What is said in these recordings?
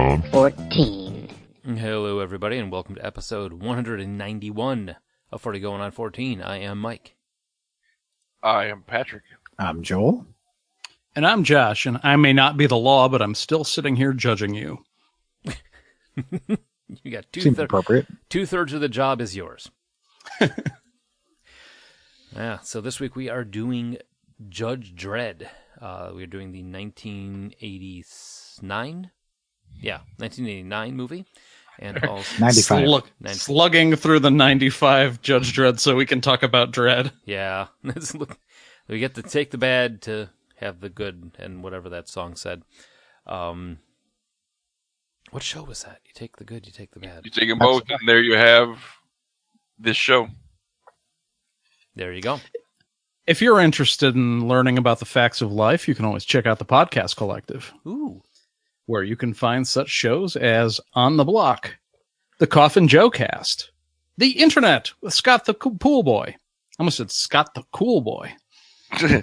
40 going on. 14. Hello, everybody, and welcome to episode 191 of 40 Going on 14. I am Mike. I am Patrick. I'm Joel. And I'm Josh, and I may not be the law, but I'm still sitting here judging you. You got two Seems thir- appropriate. two thirds of the job is yours. yeah. So this week we are doing Judge Dredd. Uh, we are doing the 1989, yeah, 1989 movie, and also 95. Slug- Ninety- slugging through the 95 Judge Dredd so we can talk about Dredd. yeah, we get to take the bad to have the good, and whatever that song said. Um, what show was that? You take the good, you take the bad. You take them both, and there you have this show. There you go. If you're interested in learning about the facts of life, you can always check out the Podcast Collective, Ooh. Where you can find such shows as On the Block, The Coffin Joe Cast, The Internet with Scott the Pool Boy. I almost said Scott the Cool Boy.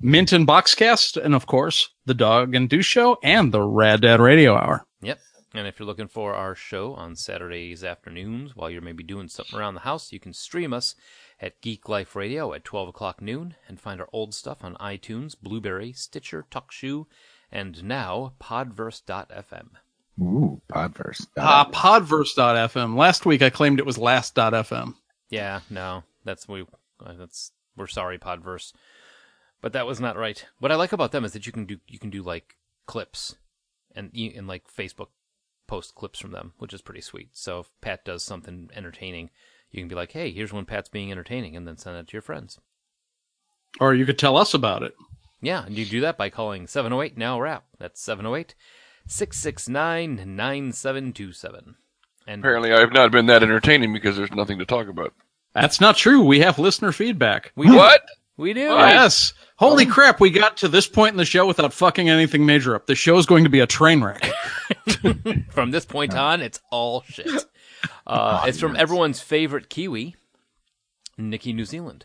Mint and Boxcast, and of course, The Dog and Do Show and the Rad Dad Radio Hour. Yep. And if you're looking for our show on Saturdays afternoons while you're maybe doing something around the house, you can stream us at Geek Life Radio at 12 o'clock noon and find our old stuff on iTunes, Blubrry, Stitcher, TalkShoe, and now Podverse.fm. Ooh, Podverse. Ah, Podverse.fm. Last week I claimed it was Last.fm. Yeah, no, that's we. uh, That's we're sorry, Podverse, but that was not right. What I like about them is that you can do you can do like clips, and you- and like Facebook post clips from them, which is pretty sweet. So if Pat does something entertaining, you can be like, "Hey, here's when Pat's being entertaining," and then send it to your friends. Or you could tell us about it. Yeah, and you do that by calling 708 now rap. That's 708 669 9727. And Apparently, I have not been that entertaining because there's nothing to talk about. That's not true. We have listener feedback. we. What? We do. Yes. Holy crap, we got to this point in the show without fucking anything major up. The show is going to be a train wreck. From this point on, it's all shit. Uh, it's from everyone's favorite Kiwi, Nikki New Zealand.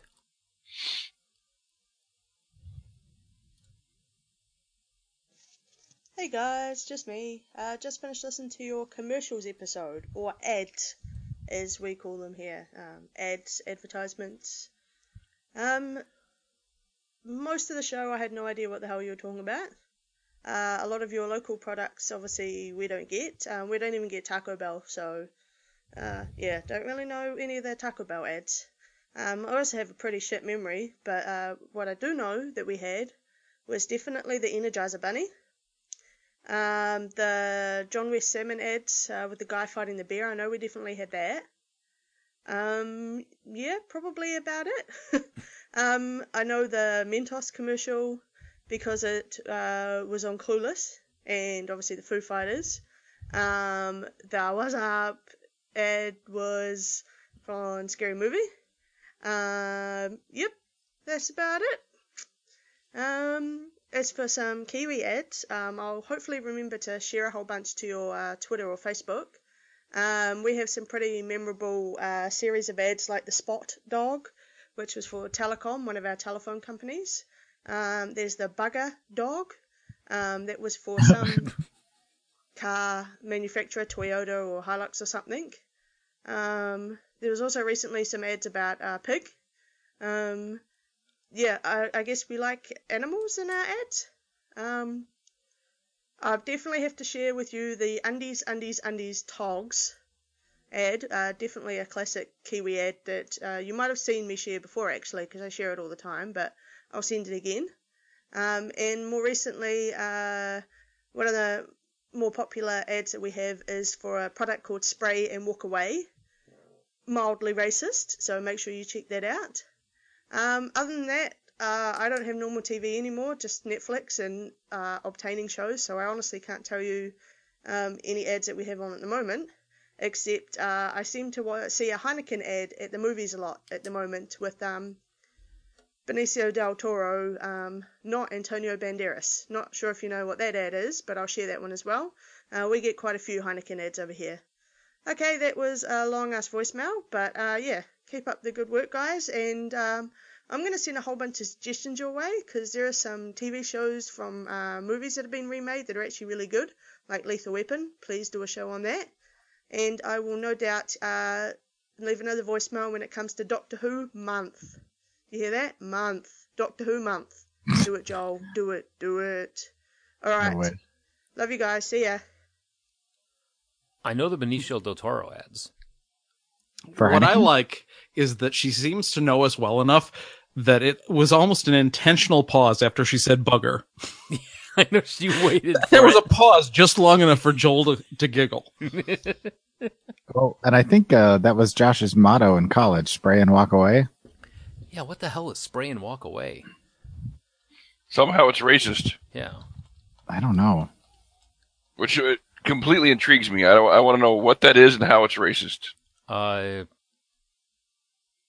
Hey guys, just me. Uh, just finished listening to your commercials episode, or ads, as we call them here. Um, ads, advertisements. Um, most of the show I had no idea what the hell you were talking about. Uh, a lot of your local products, obviously, we don't get. Um, we don't even get Taco Bell, so uh, yeah, don't really know any of their Taco Bell ads. Um, I also have a pretty shit memory, but uh, what I do know that we had was definitely the Energizer Bunny. Um, the John West Salmon ads uh, with the guy fighting the bear, I know we definitely had that. Um, yeah, probably about it. um, I know the Mentos commercial because it uh, was on Clueless and obviously the Foo Fighters. Um, the What's Up ad was from Scary Movie. Um, yep, that's about it. Um, as for some Kiwi ads, um, I'll hopefully remember to share a whole bunch to your uh, Twitter or Facebook. Um, we have some pretty memorable uh, series of ads like the Spot Dog, which was for Telecom, one of our telephone companies. Um, there's the Bugger Dog, um, that was for some car manufacturer, Toyota or Hilux or something. Um, there was also recently some ads about uh, pig. Um, yeah, I, I guess we like animals in our ads. Um, I definitely have to share with you the Undies, Undies, Undies Togs ad. Uh, definitely a classic Kiwi ad that uh, you might have seen me share before actually, because I share it all the time, but I'll send it again. Um, and more recently, uh, one of the more popular ads that we have is for a product called Spray and Walk Away. Mildly racist, so make sure you check that out. Um, other than that, uh, I don't have normal TV anymore, just Netflix and uh, obtaining shows, so I honestly can't tell you um, any ads that we have on at the moment, except uh, I seem to see a Heineken ad at the movies a lot at the moment with um, Benicio del Toro, um, not Antonio Banderas. Not sure if you know what that ad is, but I'll share that one as well. Uh, we get quite a few Heineken ads over here. Okay, that was a long ass voicemail, but uh, yeah, keep up the good work, guys, and um, I'm going to send a whole bunch of suggestions your way because there are some TV shows from uh, movies that have been remade that are actually really good, like Lethal Weapon. Please do a show on that. And I will no doubt uh, leave another voicemail when it comes to Doctor Who month. You hear that? Month. Doctor Who month. Do it, Joel. Do it. Do it. All right. No. Love you guys. See ya. I know the Benicio del Toro ads. For what I like is that she seems to know us well enough that it was almost an intentional pause after she said bugger. I know she waited. There for was a pause just long enough for Joel to, to giggle. Well, and I think uh, that was Josh's motto in college: spray and walk away. yeah. What the hell is spray and walk away? Somehow it's racist, Yeah. I don't know. which uh, completely intrigues me. I, I want to know what that is and how it's racist. Uh,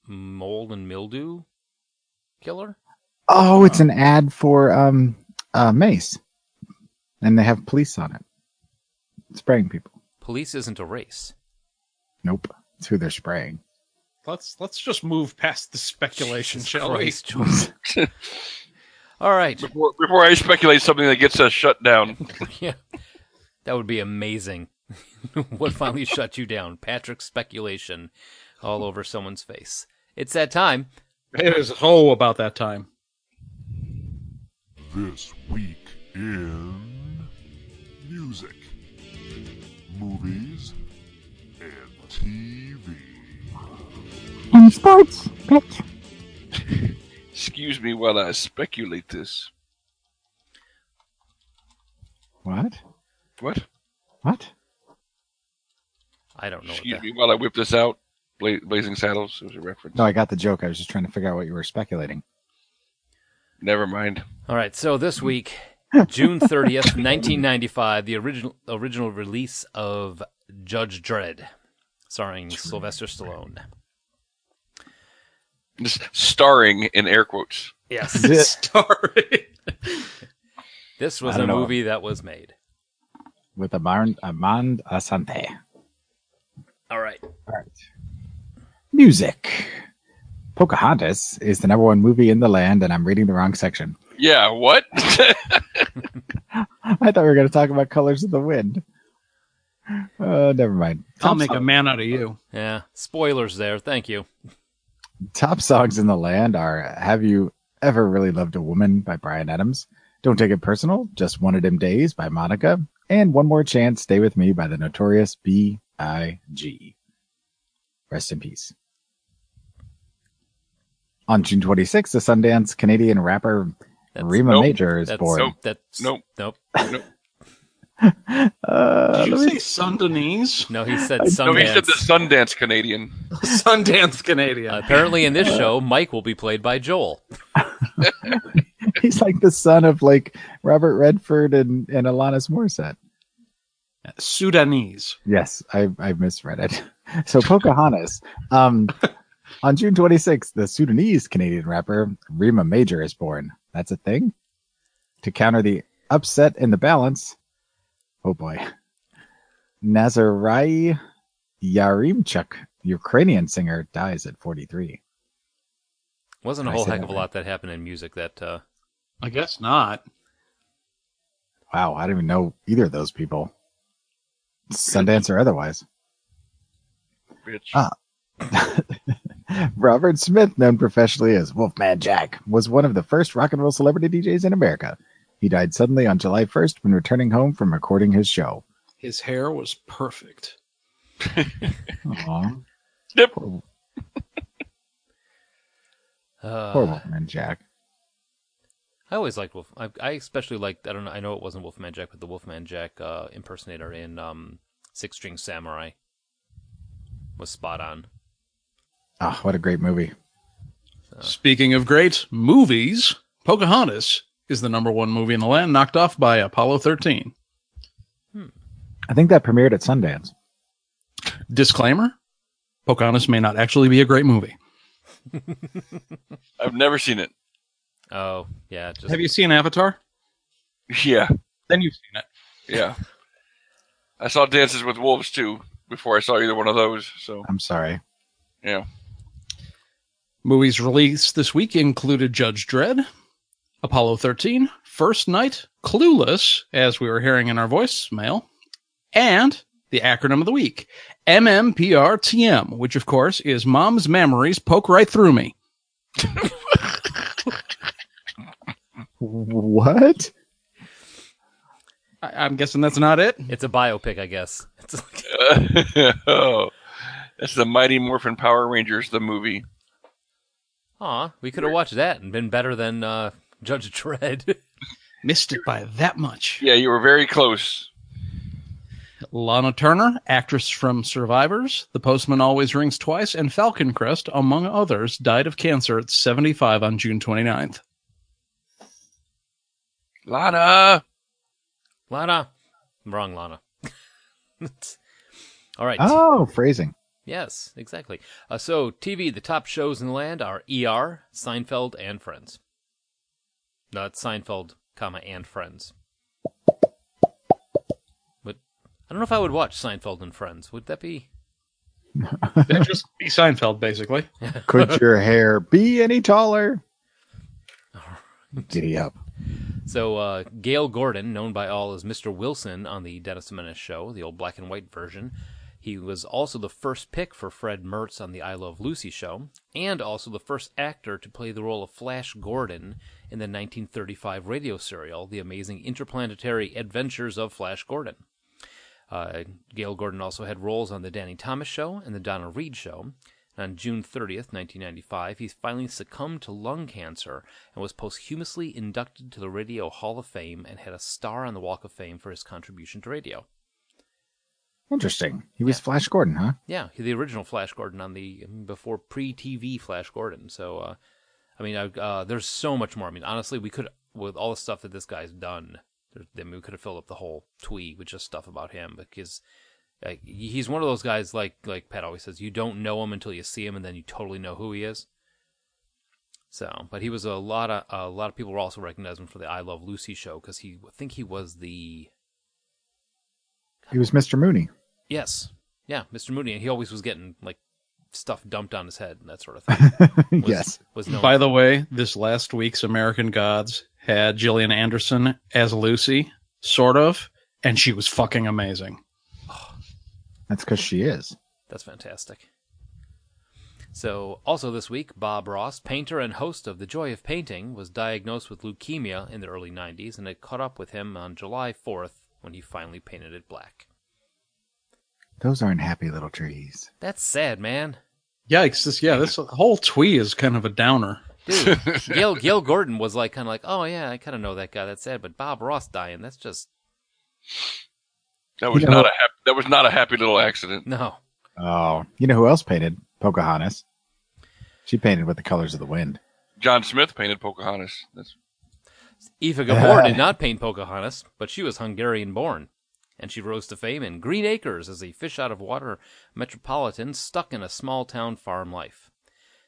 mold and mildew killer. Oh, it's an ad for um uh Mace, and they have police on it, spraying people. Police isn't a race. Nope, it's who they're spraying. Let's let's just move past the speculation, Jesus shall Christ, Joel. All right. Before, before I speculate something that gets us shut down, Yeah. That would be amazing. what finally shut you down? Patrick's speculation all over someone's face. It's that time. It is oh about that time. This week in music, movies, and TV. And sports, bitch. excuse me while I speculate this. What? What? What? I don't know what Excuse that. me while I whip this out. Bla- Blazing Saddles was a reference. No, I got the joke. I was just trying to figure out what you were speculating. Never mind. All right, so this week, June 30th, 1995, the original original release of Judge Dredd, starring Sylvester Stallone. Just starring in air quotes. Yes. Sorry. This was a don't know. movie that was made. With Amand, Armand Assante. All right. All right. Music. Pocahontas is the number one movie in the land, and I'm reading the wrong section. Yeah, what? I thought we were going to talk about Colors of the Wind. Uh, never mind. I'll Top make a man out of you. Yeah. Spoilers there. Thank you. Top songs in the land are Have You Ever Really Loved a Woman by Bryan Adams, Don't Take It Personal, Just One of Them Days by Monica, and One More Chance, Stay With Me by the notorious B.I.G. Rest in peace. On June 26th, the Sundance Canadian rapper That's- Rima nope. Major is That's born. Nope. That's Nope. Nope. Uh, Did you let say me- Sun Denise? No, he said no, he said the Sundance Canadian. Sundance Canadian. Apparently, in this show, Mike will be played by Joel. He's like the son of like Robert Redford and, and Alanis Morissette. Sudanese. Yes, I I misread it. So Pocahontas. Um, on June 26th, the Sudanese Canadian rapper Rima Major is born. That's a thing. To counter the upset in the balance, oh boy, Nazariy Yaremchuk, Ukrainian singer, dies at 43. Wasn't a whole heck of a lot that happened in music that uh, I guess not. Wow, I don't even know either of those people, Sundance or otherwise. Bitch. Ah. Robert Smith, known professionally as Wolfman Jack, was one of the first rock and roll celebrity DJs in America. He died suddenly on July 1st when returning home from recording his show. His hair was perfect. Aw, Yep. poor, uh, poor Wolfman Jack. I always liked Wolf. I, I especially liked. I don't know. I know it wasn't Wolfman Jack, but the Wolfman Jack uh, impersonator in um, Six String Samurai was spot on. Ah, what a great movie. Speaking of great movies, Pocahontas is the number one movie in the land, knocked off by Apollo 13. I think that premiered at Sundance. Disclaimer Pocahontas may not actually be a great movie. I've never seen it. Oh yeah, just Have you seen Avatar? Yeah, Then you've seen it. yeah. I saw Dances with Wolves too before I saw either one of those. So I'm sorry. yeah, Movies released this week included Judge Dredd, Apollo 13, First Knight, Clueless, as we were hearing in our voicemail, and the acronym of the week, MMPRTM, which of course is Mom's Memories Poke Right Through Me. What? I- I'm guessing that's not it. It's a biopic, I guess. It's like, oh, that's the Mighty Morphin Power Rangers, the movie. aw, we could have watched that and been better than uh, Judge Dredd. Missed it by that much. Yeah, you were very close. Lana Turner, actress from Survivors, The Postman Always Rings Twice, and Falcon Crest, among others, died of cancer at 75 on June 29th. Lana. Lana. Wrong Lana. All right. Oh, phrasing. Yes, exactly. Uh, so, TV, the top shows in the land are ER, Seinfeld, and Friends. Not Seinfeld, comma, and Friends. But I don't know if I would watch Seinfeld and Friends. Would that be? That just be Seinfeld, basically. Could your hair be any taller? Giddy up. So, uh, Gale Gordon, known by all as Mr. Wilson on the Dennis Menace show, the old black and white version, he was also the first pick for Fred Mertz on the I Love Lucy show, and also the first actor to play the role of Flash Gordon in the 1935 radio serial, The Amazing Interplanetary Adventures of Flash Gordon. Uh, Gale Gordon also had roles on The Danny Thomas Show and The Donna Reed Show. On June 30th, 1995, he finally succumbed to lung cancer and was posthumously inducted to the Radio Hall of Fame and had a star on the Walk of Fame for his contribution to radio. Interesting. He was Flash Gordon, huh? Yeah, the original Flash Gordon on the before pre-TV Flash Gordon. So, uh, I mean, uh, there's so much more. I mean, honestly, we could with all the stuff that this guy's done. there- I mean, we could have filled up the whole tweet with just stuff about him because uh, he's one of those guys like like Pat always says, you don't know him until you see him, and then you totally know who he is. So, but he was a lot of a lot of people were also recognize him for the I Love Lucy show because he I think he was the He was Mr. Mooney. yes yeah Mr. Mooney, and he always was getting like stuff dumped on his head and that sort of thing. Was, yes. was known. By the way, this last week's American Gods had Gillian Anderson as Lucy, sort of, and she was fucking amazing. That's because she is. That's fantastic. So, also this week, Bob Ross, painter and host of The Joy of Painting, was diagnosed with leukemia in the early 90s, and it caught up with him on July 4th when he finally painted it black. Those aren't happy little trees. That's sad, man. Yikes! This yeah, this whole twee is kind of a downer. Dude, Gale, Gale Gordon was like, kind of like, oh yeah, I kind of know that guy. That's sad. But Bob Ross dying, that's just, That was You know- not a hap- that was not a happy little accident. no. Oh, you know who else painted? Pocahontas. She painted with the colors of the wind. John Smith painted Pocahontas. That's Eva Gabor did not paint Pocahontas, but she was Hungarian born. And she rose to fame in Green Acres as a fish out of water metropolitan stuck in a small town farm life.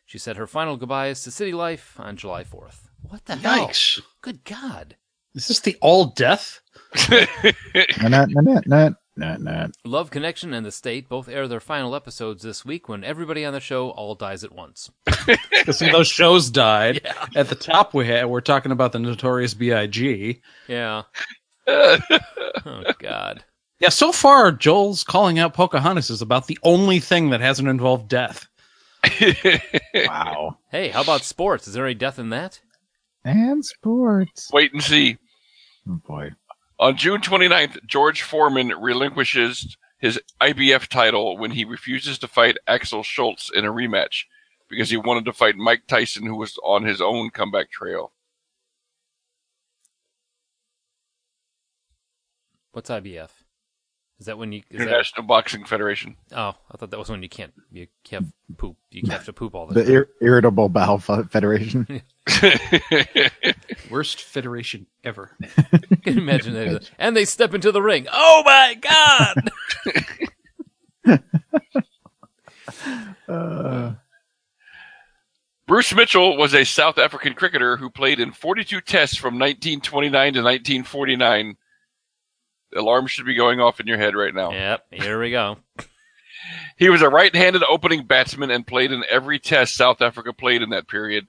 She said her final goodbyes to city life on July 4th. What the hell? Yikes! Good God. Is this the all death? Love Connection and The State both air their final episodes this week when everybody on the show all dies at once. Because see, those shows died. At the top, we had we're talking about the Notorious B.I.G. Yeah. oh, God. Yeah, so far Joel's calling out Pocahontas is about the only thing that hasn't involved death. Wow. Hey, how about sports? Is there any death in that? And sports. wait and see. Oh boy. On June 29th, George Foreman relinquishes his IBF title when he refuses to fight Axel Schulz in a rematch because he wanted to fight Mike Tyson, who was on his own comeback trail. What's IBF? Is that when you. Is that, International Boxing Federation. oh, I thought that was when you can't. You can't poop. You have to poop all the The time. ir- Irritable Bowel Fe- Federation. Worst federation ever. Can you imagine that? And they step into the ring. Oh my God! Uh, Bruce Mitchell was a South African cricketer who played in 42 tests from 1929 to 1949. The alarm should be going off in your head right now. yep, here we go. He was a right-handed opening batsman and played in every test South Africa played in that period.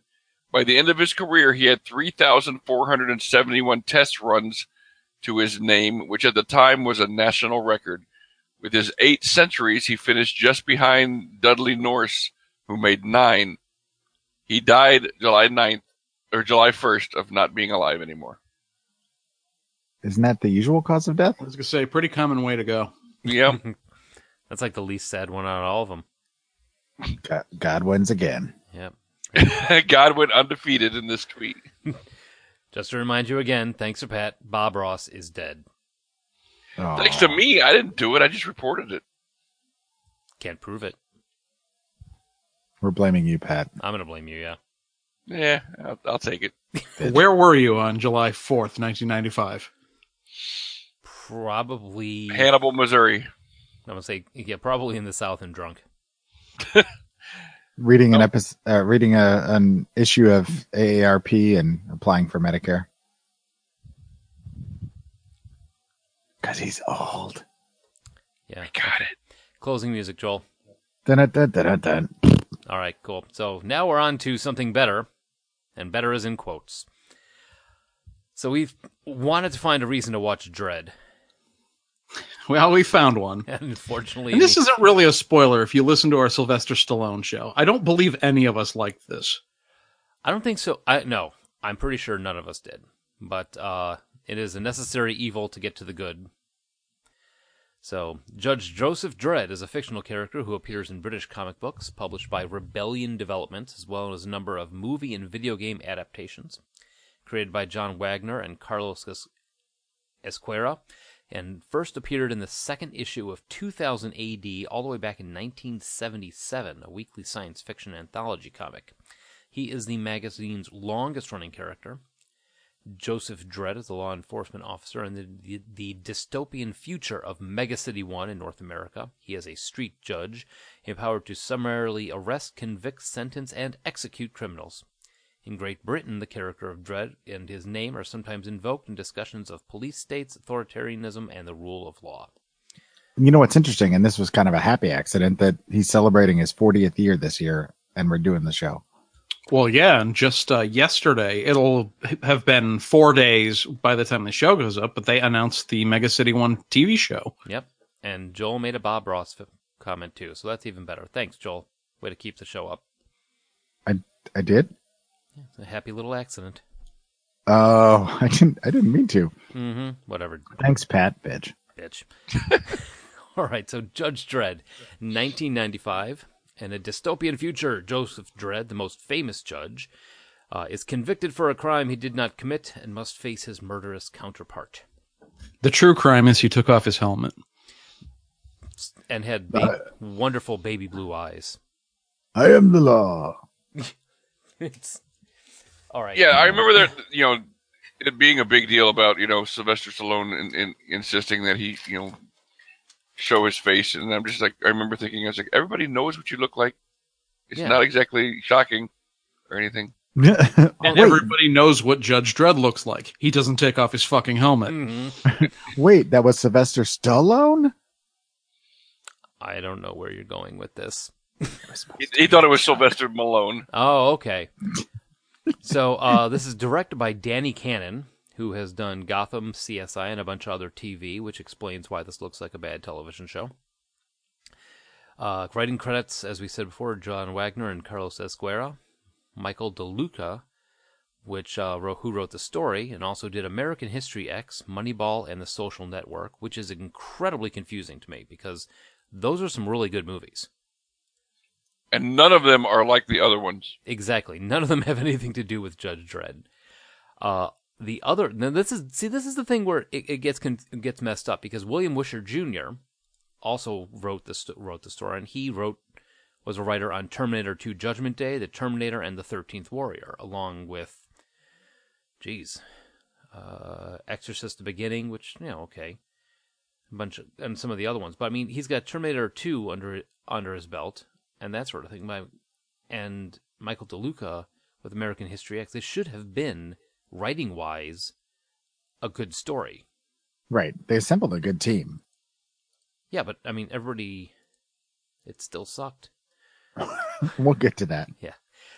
By the end of his career, he had 3,471 test runs to his name, which at the time was a national record. With his eight centuries, he finished just behind Dudley Nourse, who made nine. He died July 9th, or July 1st, of not being alive anymore. Isn't that the usual cause of death? I was gonna say, pretty common way to go. Yep. That's like the least sad one out of all of them. God, God wins again. Yep. God went undefeated in this tweet. Just to remind you again, thanks to Pat, Bob Ross is dead. Aw. Thanks to me, I didn't do it. I just reported it. Can't prove it. We're blaming you, Pat. I'm gonna blame you. Yeah. Yeah, I'll, I'll take it. Where were you on July 4th, 1995? Probably. Hannibal, Missouri. I'm gonna say yeah, probably in the South and drunk. Reading Oh. an episode, uh, reading a, an issue of AARP and applying for Medicare. Because he's old. Yeah. I got it. Closing music, Joel. Dun, dun, dun, dun, dun. All right, cool. So now we're on to something better, and better is in quotes. So we've wanted to find a reason to watch Dredd, Well, we found one. and unfortunately, And this isn't really a spoiler if you listen to our Sylvester Stallone show. I don't believe any of us liked this. I don't think so. I no, I'm pretty sure none of us did. But uh, it is a necessary evil to get to the good. So, Judge Joseph Dredd is a fictional character who appears in British comic books published by Rebellion Development, as well as a number of movie and video game adaptations created by John Wagner and Carlos Es- Ezquerra, and first appeared in the second issue of 2000 AD, all the way back in 1977, a weekly science fiction anthology comic. He is the magazine's longest running character. Joseph Dredd is a law enforcement officer in the, the, the dystopian future of Megacity 1 in North America. He is a street judge, empowered to summarily arrest, convict, sentence, and execute criminals. In Great Britain, the character of Dredd and his name are sometimes invoked in discussions of police states, authoritarianism, and the rule of law. You know what's interesting, and this was kind of a happy accident that he's celebrating his 40th year this year, and we're doing the show. Well, yeah, and just uh, yesterday, it'll have been four days by the time the show goes up, but they announced the Mega City One TV show. Yep. And Joel made a Bob Ross comment too, so that's even better. Thanks, Joel. Way to keep the show up. I I did. It's a happy little accident. Oh, I didn't. I didn't mean to. Mm-hmm. Whatever, Thanks, Pat. Bitch. bitch. All right, so Judge Dredd, 1995. In a dystopian future, Joseph Dredd, the most famous judge, uh, is convicted for a crime he did not commit and must face his murderous counterpart. The true crime is he took off his helmet. And had ba- wonderful baby blue eyes. I am the law. It's all right. Yeah, I remember that. You know, it being a big deal about you know Sylvester Stallone in, in, insisting that he you know show his face, and I'm just like, I remember thinking, I was like, everybody knows what you look like. It's Yeah. not exactly shocking or anything. And wait, everybody knows what Judge Dredd looks like. He doesn't take off his fucking helmet. Mhm. wait, that was Sylvester Stallone. I don't know where you're going with this. He, he thought it was Sylvester Malone. Oh, okay. So uh, this is directed by Danny Cannon, who has done Gotham, CSI, and a bunch of other TV, which explains why this looks like a bad television show. Uh, writing credits, as we said before, John Wagner and Carlos Ezquerra, Michael DeLuca, which uh, who wrote the story, and also did American History X, Moneyball, and The Social Network, which is incredibly confusing to me because those are some really good movies. And none of them are like the other ones. Exactly. None of them have anything to do with Judge Dredd. Uh, the other now this is see this is the thing where it, it gets gets messed up because William Wisher Jr. also wrote the wrote the story and he wrote was a writer on Terminator 2 Judgment Day, The Terminator and The 13th Warrior along with geez uh Exorcist the Beginning which you know okay a bunch of and some of the other ones but I mean he's got Terminator 2 under under his belt and that sort of thing My, and Michael DeLuca with American History X. This should have been writing wise a good story. Right. They assembled a good team. Yeah, but I mean everybody It still sucked. We'll get to that. Yeah.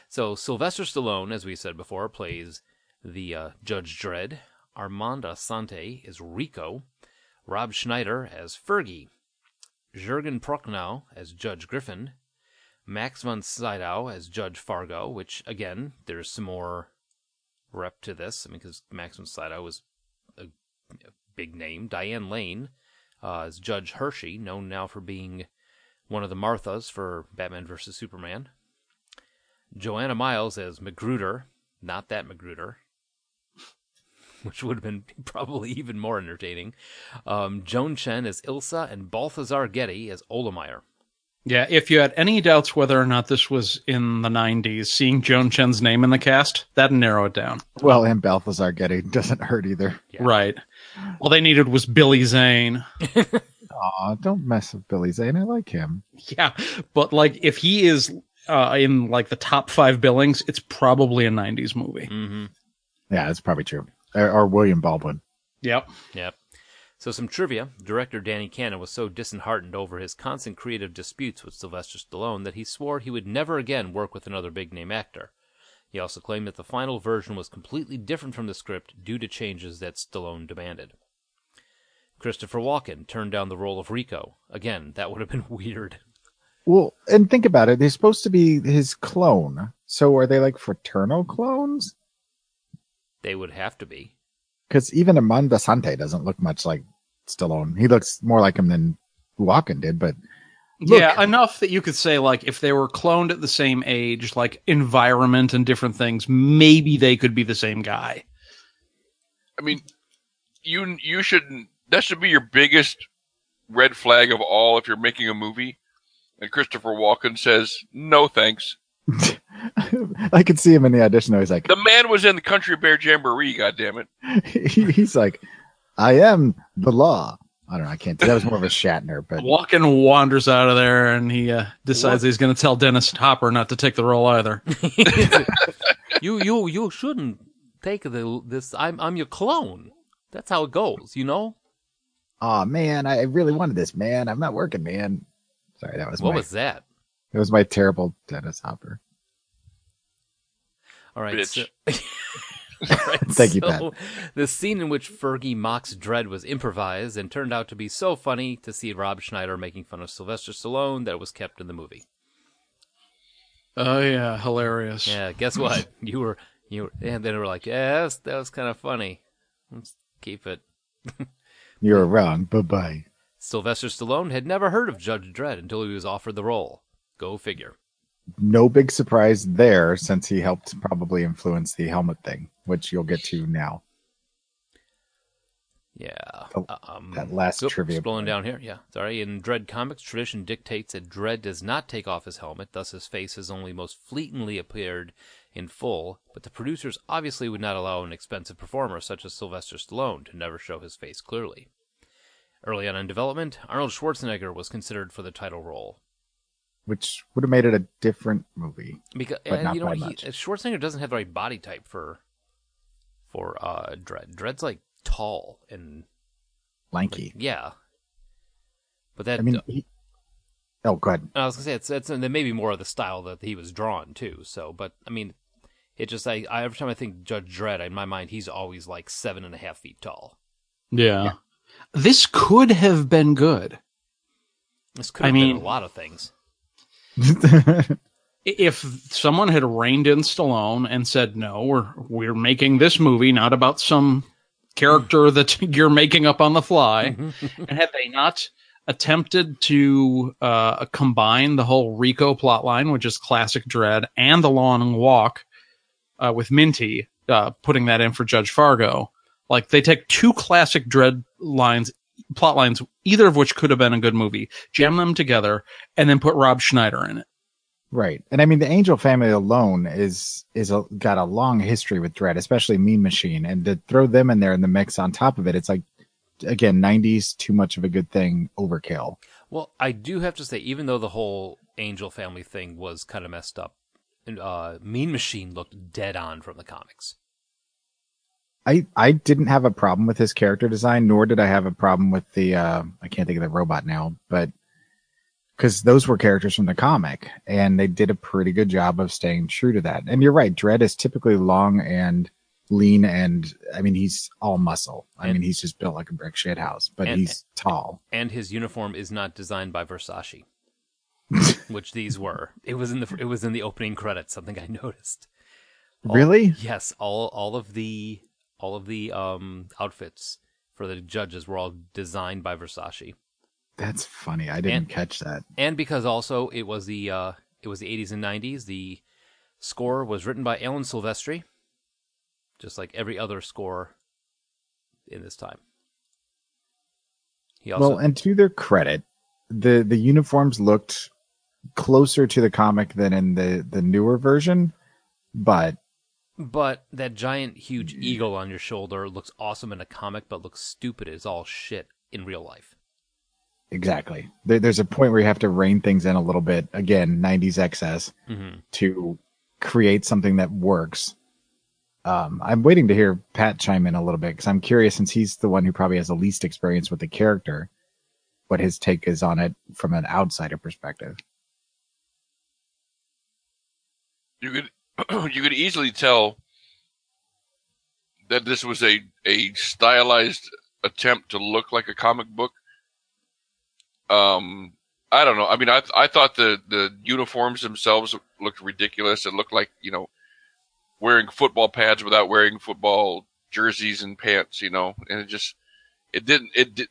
So Sylvester Stallone, as we said before, plays the uh, Judge Dredd. Armand Assante is Rico. Rob Schneider as Fergie. Jurgen Prochnow as Judge Griffin. Max von Sydow as Judge Fargo, which, again, there's some more rep to this. I mean, because Max von Sydow was a, a big name. Diane Lane uh, as Judge Hershey, known now for being one of the Marthas for Batman vs. Superman. Joanna Miles as Magruder, not that Magruder, which would have been probably even more entertaining. Um, Joan Chen as Ilsa, and Balthazar Getty as Olemeyer. Yeah, if you had any doubts whether or not this was in the 90s, seeing Joan Chen's name in the cast, that'd narrow it down. Well, and Balthazar Getty doesn't hurt either. Yeah. Right. All they needed was Billy Zane. Aw, don't mess with Billy Zane. I like him. Yeah, but like if he is uh, in like the top five billings, it's probably a 90s movie. Mm-hmm. Yeah, that's probably true. Or, or William Baldwin. Yep. Yep. So some trivia. Director Danny Cannon was so disheartened over his constant creative disputes with Sylvester Stallone that he swore he would never again work with another big-name actor. He also claimed that the final version was completely different from the script due to changes that Stallone demanded. Christopher Walken turned down the role of Rico. Again, that would have been weird. Well, and think about it. They're supposed to be his clone. So are they like fraternal clones? They would have to be. Because even Armand Assante doesn't look much like Stallone. He looks more like him than Walken did, but Look. Yeah, enough that you could say like if they were cloned at the same age, like environment and different things, maybe they could be the same guy. I mean, you you should that should be your biggest red flag of all if you're making a movie. And Christopher Walken says, "No, thanks." I could see him in the audition. He's like, The man was in the Country Bear Jamboree. God damn it! he- he's like, I am the law. I don't know. I can't. That was more of a Shatner, but Walken wanders out of there and he uh, decides he's going to tell Dennis Hopper not to take the role either. you you you shouldn't take the this. I'm I'm your clone. That's how it goes. You know oh man, I really wanted this, man. I'm not working, man. Sorry, that was what my was that? It was my terrible Dennis Hopper. All right. Bitch. So, All right, Thank you, so The scene in which Fergie mocks Dredd was improvised and turned out to be so funny to see Rob Schneider making fun of Sylvester Stallone that it was kept in the movie. Oh yeah, hilarious. Yeah, guess what? you were you were, and then they were like, yeah, that's, that was kind of funny. Let's keep it. You're wrong. Bye bye. Sylvester Stallone had never heard of Judge Dredd until he was offered the role. Go figure. No big surprise there, since he helped probably influence the helmet thing, which you'll get to now. Yeah. Oh, um, that last oop, trivia Scrolling point. down here. Yeah. Sorry. In Dredd comics, tradition dictates that Dredd does not take off his helmet, thus his face has only most fleetingly appeared in full, but the producers obviously would not allow an expensive performer such as Sylvester Stallone to never show his face clearly. Early on in development, Arnold Schwarzenegger was considered for the title role. which would have made it a different movie. Because But and not you know he, much. Schwarzenegger doesn't have the right body type for for uh Dredd. Dredd's like tall and Lanky. yeah. But that I mean, he, oh, go ahead. I was gonna say it's it's and maybe more of the style that he was drawn to. So, but I mean, it just I, I every time I think Judge Dredd, in my mind, he's always like seven and a half feet tall. Yeah. This could have been good. This could I have been mean- a lot of things. If someone had reined in Stallone and said, "No, we're we're making this movie not about some character that you're making up on the fly," and had they not attempted to uh, combine the whole Rico plotline, which is classic Dredd, and the Long Walk uh, with Minty, uh, putting that in for Judge Fargo, like they take two classic Dredd lines, plot lines, either of which could have been a good movie, jam them together, and then put Rob Schneider in it. Right. And I mean, the Angel family alone is, is a, got a long history with Dredd, especially Mean Machine. And to throw them in there in the mix on top of it, it's like, again, 90s, too much of a good thing, overkill. Well, I do have to say, even though the whole Angel family thing was kind of messed up, uh, Mean Machine looked dead on from the comics. I, I didn't have a problem with his character design, nor did I have a problem with the, uh, I can't think of the robot now, but because those were characters from the comic, and they did a pretty good job of staying true to that. And you're right, Dredd is typically long and lean, and I mean he's all muscle. I And- mean he's just built like a brick shit house, but And- he's tall. and his uniform is not designed by Versace, which these were. It was in the it was in the opening credits. Something I noticed. All- Really? Yes, all all of the all of the um outfits for the judges were all designed by Versace, That's funny. I didn't And- catch that. and because also it was the uh it was the 80s and 90s. The score was written by Alan Silvestri, just like every other score in this time. He also well, and to their credit, the the uniforms looked closer to the comic than in the the newer version, but But that giant, huge eagle on your shoulder looks awesome in a comic, but looks stupid as all shit in real life. Exactly. There, there's a point where you have to rein things in a little bit. Again, 90s excess hmm to create something that works. Um, I'm waiting to hear Pat chime in a little bit because I'm curious, since he's the one who probably has the least experience with the character, what his take is on it from an outsider perspective. You could you could easily tell that this was a a stylized attempt to look like a comic book. Um, I don't know. I mean, I I thought the the uniforms themselves looked ridiculous. It looked like you know wearing football pads without wearing football jerseys and pants. You know, and it just it didn't it did.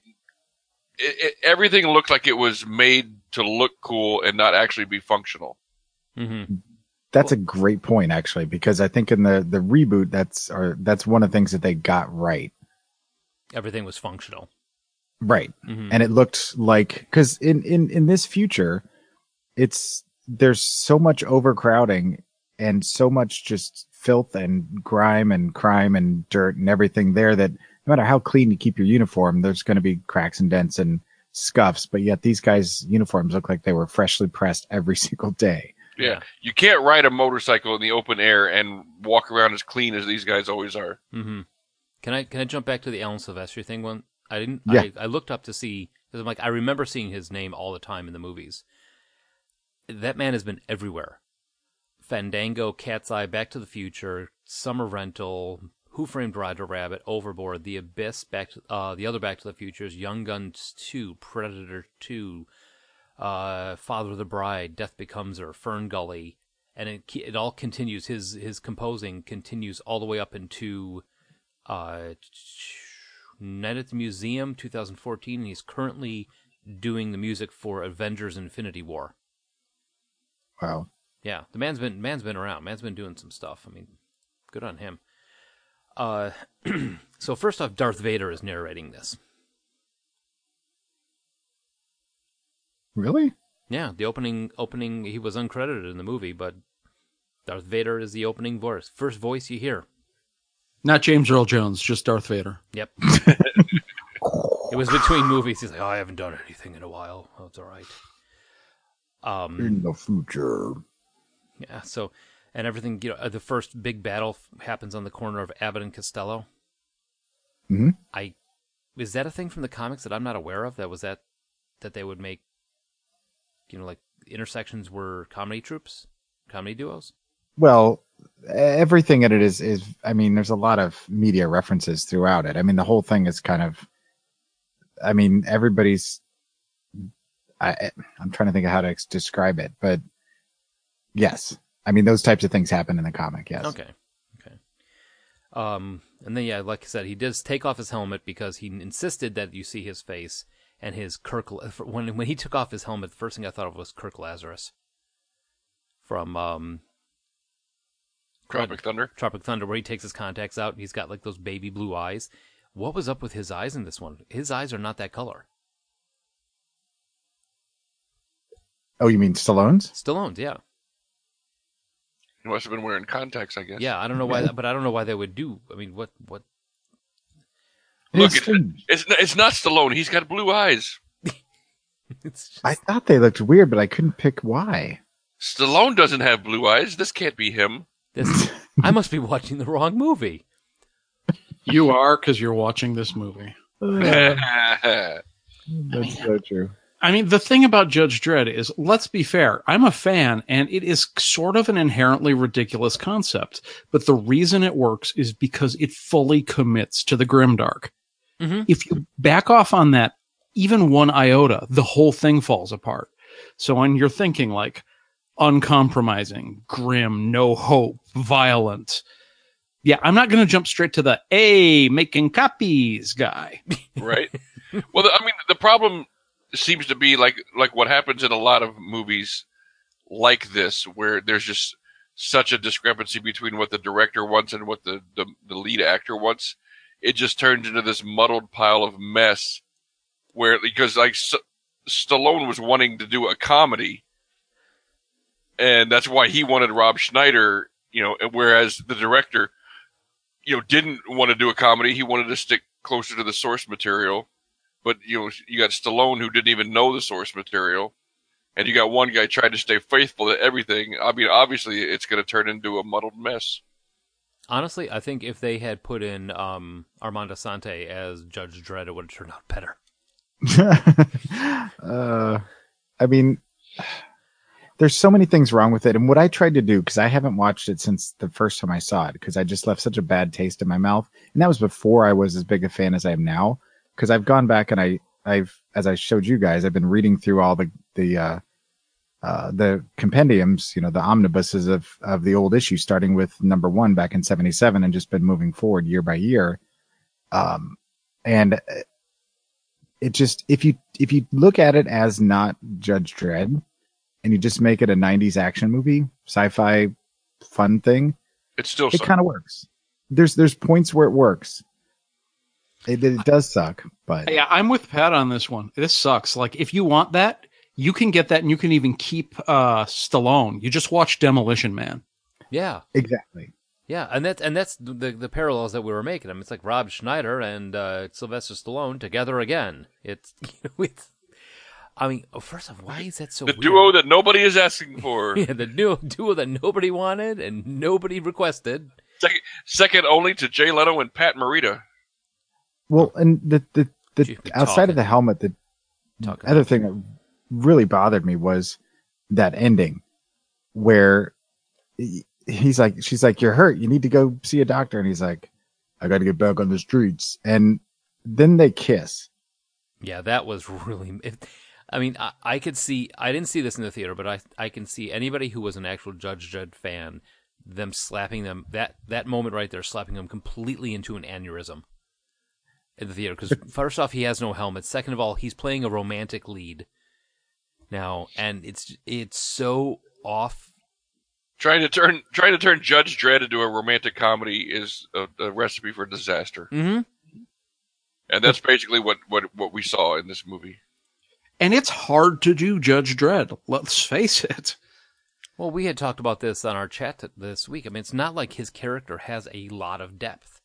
It, it, everything looked like it was made to look cool and not actually be functional. hmm That's a great point, actually, because I think in the the reboot, that's or that's one of the things that they got right. Everything was functional. Right. hmm and it looked like because in in in this future it's there's so much overcrowding and so much just filth and grime and crime and dirt and everything there that no matter how clean you keep your uniform there's going to be cracks and dents and scuffs but yet these guys uniforms look like they were freshly pressed every single day Yeah. You can't ride a motorcycle in the open air and walk around as clean as these guys always are. Mm-hmm. Can I can I jump back to the Alan Silvestri thing? One, I didn't. Yeah. I, I looked up to see because I'm like I remember seeing his name all the time in the movies. That man has been everywhere. Fandango, Cat's Eye, Back to the Future, Summer Rental, Who Framed Roger Rabbit, Overboard, The Abyss, Back to uh, the other Back to the Futures, Young Guns Two, Predator Two, uh, Father of the Bride, Death Becomes Her, Fern Gully, and it it all continues. His his composing continues all the way up into uh, Night at the Museum 2014, and he's currently doing the music for Avengers: Infinity War. wow Yeah, the man's been man's been around. Man's been doing some stuff. I mean, good on him. Uh, so first off, Darth Vader is narrating this. really Yeah, the opening opening he was uncredited in the movie, but Darth Vader is the opening voice, first voice you hear. Not James Earl Jones, just Darth Vader. Yep. it was between movies. He's like, "Oh, I haven't done anything in a while. Oh, it's all right." Um, in the future yeah. So, and everything. You know, uh, the first big battle happens on the corner of Abbott and Costello. Mhm. I is that a thing from the comics that I'm not aware of? That was that that they would make. You know, like intersections were comedy troops, comedy duos. Well, everything in it is is I mean, there's a lot of media references throughout it. I mean, the whole thing is kind of I mean, everybody's I I'm trying to think of how to describe it, but yes. I mean, those types of things happen in the comic, yes. Okay. Okay. Um, and then yeah, like I said, he does take off his helmet because he insisted that you see his face and his Kirk. When when he took off his helmet, the first thing I thought of was Kirk Lazarus from um, Tropic Thunder. Tropic Thunder, where he takes his contacts out and he's got like those baby blue eyes. What was up with his eyes in this one? His eyes are not that color. Oh, you mean Stallone's? Stallone's, yeah, He must have been wearing contacts, I guess. yeah. I don't know why, but I don't know why they would do. I mean, what what? Look, It's- it's it's not Stallone. He's got blue eyes. It's just, I thought they looked weird, but I couldn't pick why. Stallone doesn't have blue eyes. This can't be him. This, I must be watching the wrong movie. You are because you're watching this movie. That's so true. I mean, the thing about Judge Dredd is, let's be fair, I'm a fan and it is sort of an inherently ridiculous concept. But the reason it works is because it fully commits to the grimdark. Mhm. If you back off on that, even one iota, the whole thing falls apart. So when you're thinking like uncompromising, grim, no hope, violent, yeah, I'm not going to jump straight to the A making copies guy. right? well, I mean, the problem seems to be like like what happens in a lot of movies like this, where there's just such a discrepancy between what the director wants and what the the, the lead actor wants. It just turns into this muddled pile of mess. Where because like S- Stallone was wanting to do a comedy, and that's why he wanted Rob Schneider, you know, whereas the director you know, didn't want to do a comedy. He wanted to stick closer to the source material. But, you know, you got Stallone who didn't even know the source material. And you got one guy trying to stay faithful to everything. I mean, obviously it's going to turn into a muddled mess. Honestly, I think if they had put in um, Armand Assante as Judge Dredd, it would have turned out better. uh, I mean, there's so many things wrong with it. And what I tried to do, because I haven't watched it since the first time I saw it, because I just left such a bad taste in my mouth. And that was before I was as big a fan as I am now. Because I've gone back and I, I've, as I showed you guys, I've been reading through all the, the, uh, uh, the compendiums, you know, the omnibuses of, of the old issue, starting with number one back in 77 and just been moving forward year by year. Um, and uh, it just, if you, if you look at it as not Judge Dredd and you just make it a 90s action movie, sci-fi fun thing, It's still it kind of works. There's, there's points where it works. It, it does suck, but Yeah, I'm with Pat on this one. This sucks. Like, if you want that, you can get that and you can even keep uh, Stallone. You just watch Demolition Man. Yeah, exactly. yeah, and that's and that's the the parallels that we were making. I mean, it's like Rob Schneider and uh, Sylvester Stallone together again. It's, you know, it's. I mean, oh, first off, why is that so? Weird? The weird? duo that nobody is asking for. yeah, the duo, duo that nobody wanted and nobody requested. second, second only to Jay Leno and Pat Morita. Well, and the, the, the You've outside talking. of the helmet, the Talk other thing that really bothered me was that ending where he's like, she's like, you're hurt. You need to go see a doctor. And he's like, I got to get back on the streets. And then they kiss. Yeah, that was really. If, I mean, I, I could see. I didn't see this in the theater, but I I can see anybody who was an actual Judge Dredd fan, them slapping them that that moment right there, slapping them completely into an aneurysm in the theater. Because first off, he has no helmet. Second of all, he's playing a romantic lead now, and it's it's so off. Trying to turn trying to turn Judge Dredd into a romantic comedy is a, a recipe for disaster, Mm-hmm. and that's basically what, what, what we saw in this movie. And it's hard to do Judge Dredd. Let's face it. Well, we had talked about this on our chat this week. I mean, it's not like his character has a lot of depth.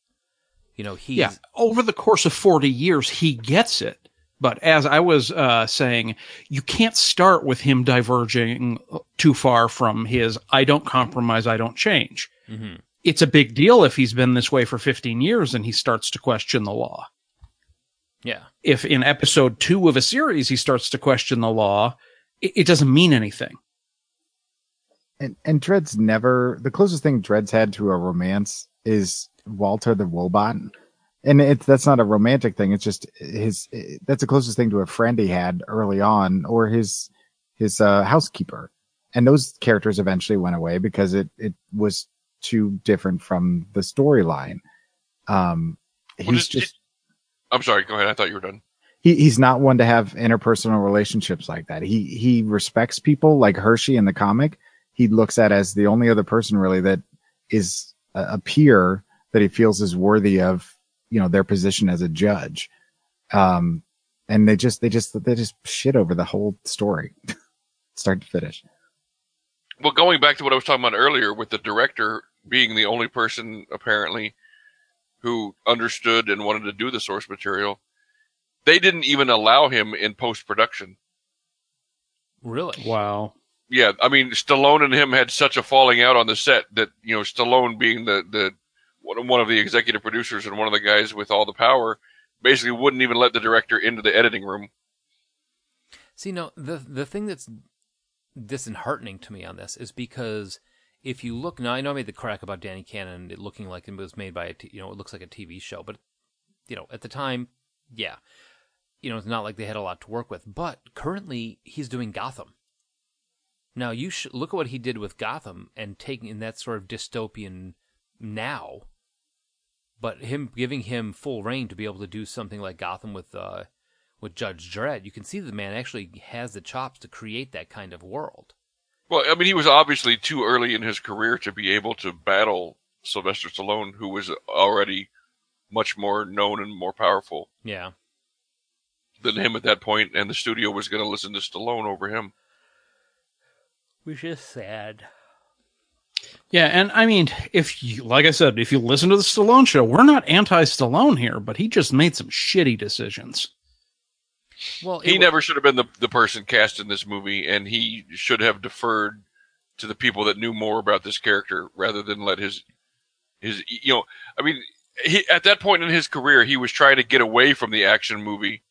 You know, he Yeah, over the course of 40 years, he gets it. But as I was uh, saying, you can't start with him diverging too far from his I don't compromise, I don't change. Mhm. It's a big deal if he's been this way for 15 years and he starts to question the law. yeah. If in episode two of a series he starts to question the law, it, it doesn't mean anything. And, and Dredd's never, the closest thing Dredd's had to a romance is Walter the Wobot. And it's, that's not a romantic thing. It's just his, that's the closest thing to a friend he had early on or his, his, uh, housekeeper. And those characters eventually went away because it, it was too different from the storyline. Um, Well, he's just- just, I'm sorry. Go ahead. I thought you were done. he, he's not one to have interpersonal relationships like that. He he respects people like Hershey in the comic. He looks at as the only other person really that is a, a peer that he feels is worthy of you know their position as a judge. Um, and they just they just they just shit over the whole story, start to finish. Well, going back to what I was talking about earlier, with the director being the only person apparently who understood and wanted to do the source material, they didn't even allow him in post production. Really? Wow. Yeah, I mean, Stallone and him had such a falling out on the set that you know, Stallone being the the one one of the executive producers and one of the guys with all the power, basically wouldn't even let the director into the editing room. See, no, the the thing that's disheartening to me on this is because if you look now, I know I made the crack about Danny Cannon it looking like it was made by a t- you know it looks like a TV show, but you know at the time, yeah, you know it's not like they had a lot to work with. But currently, he's doing Gotham. Now you should look at what he did with Gotham and taking in that sort of dystopian now, but him giving him full reign to be able to do something like Gotham with uh, with Judge Dredd, you can see the man actually has the chops to create that kind of world. Well, I mean, he was obviously too early in his career to be able to battle Sylvester Stallone, who was already much more known and more powerful Yeah. than him at that point, and the studio was going to listen to Stallone over him. Which is sad. Yeah, and I mean, if you, like I said, if you listen to the Stallone show, we're not anti-Stallone here, but he just made some shitty decisions. Well, He never should have been the, the person cast in this movie, and he should have deferred to the people that knew more about this character rather than let his his you know I mean he at that point in his career he was trying to get away from the action movie.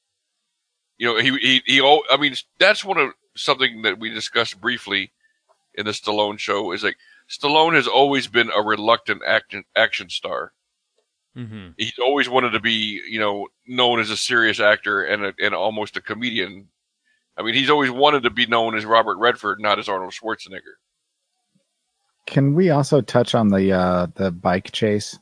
You know he he he all I mean that's one of something that we discussed briefly in the Stallone show is like Stallone has always been a reluctant action action star Mhm. he's always wanted to be, you know, known as a serious actor and a, and almost a comedian. I mean, he's always wanted to be known as Robert Redford, not as Arnold Schwarzenegger. Can we also touch on the uh, the bike chase?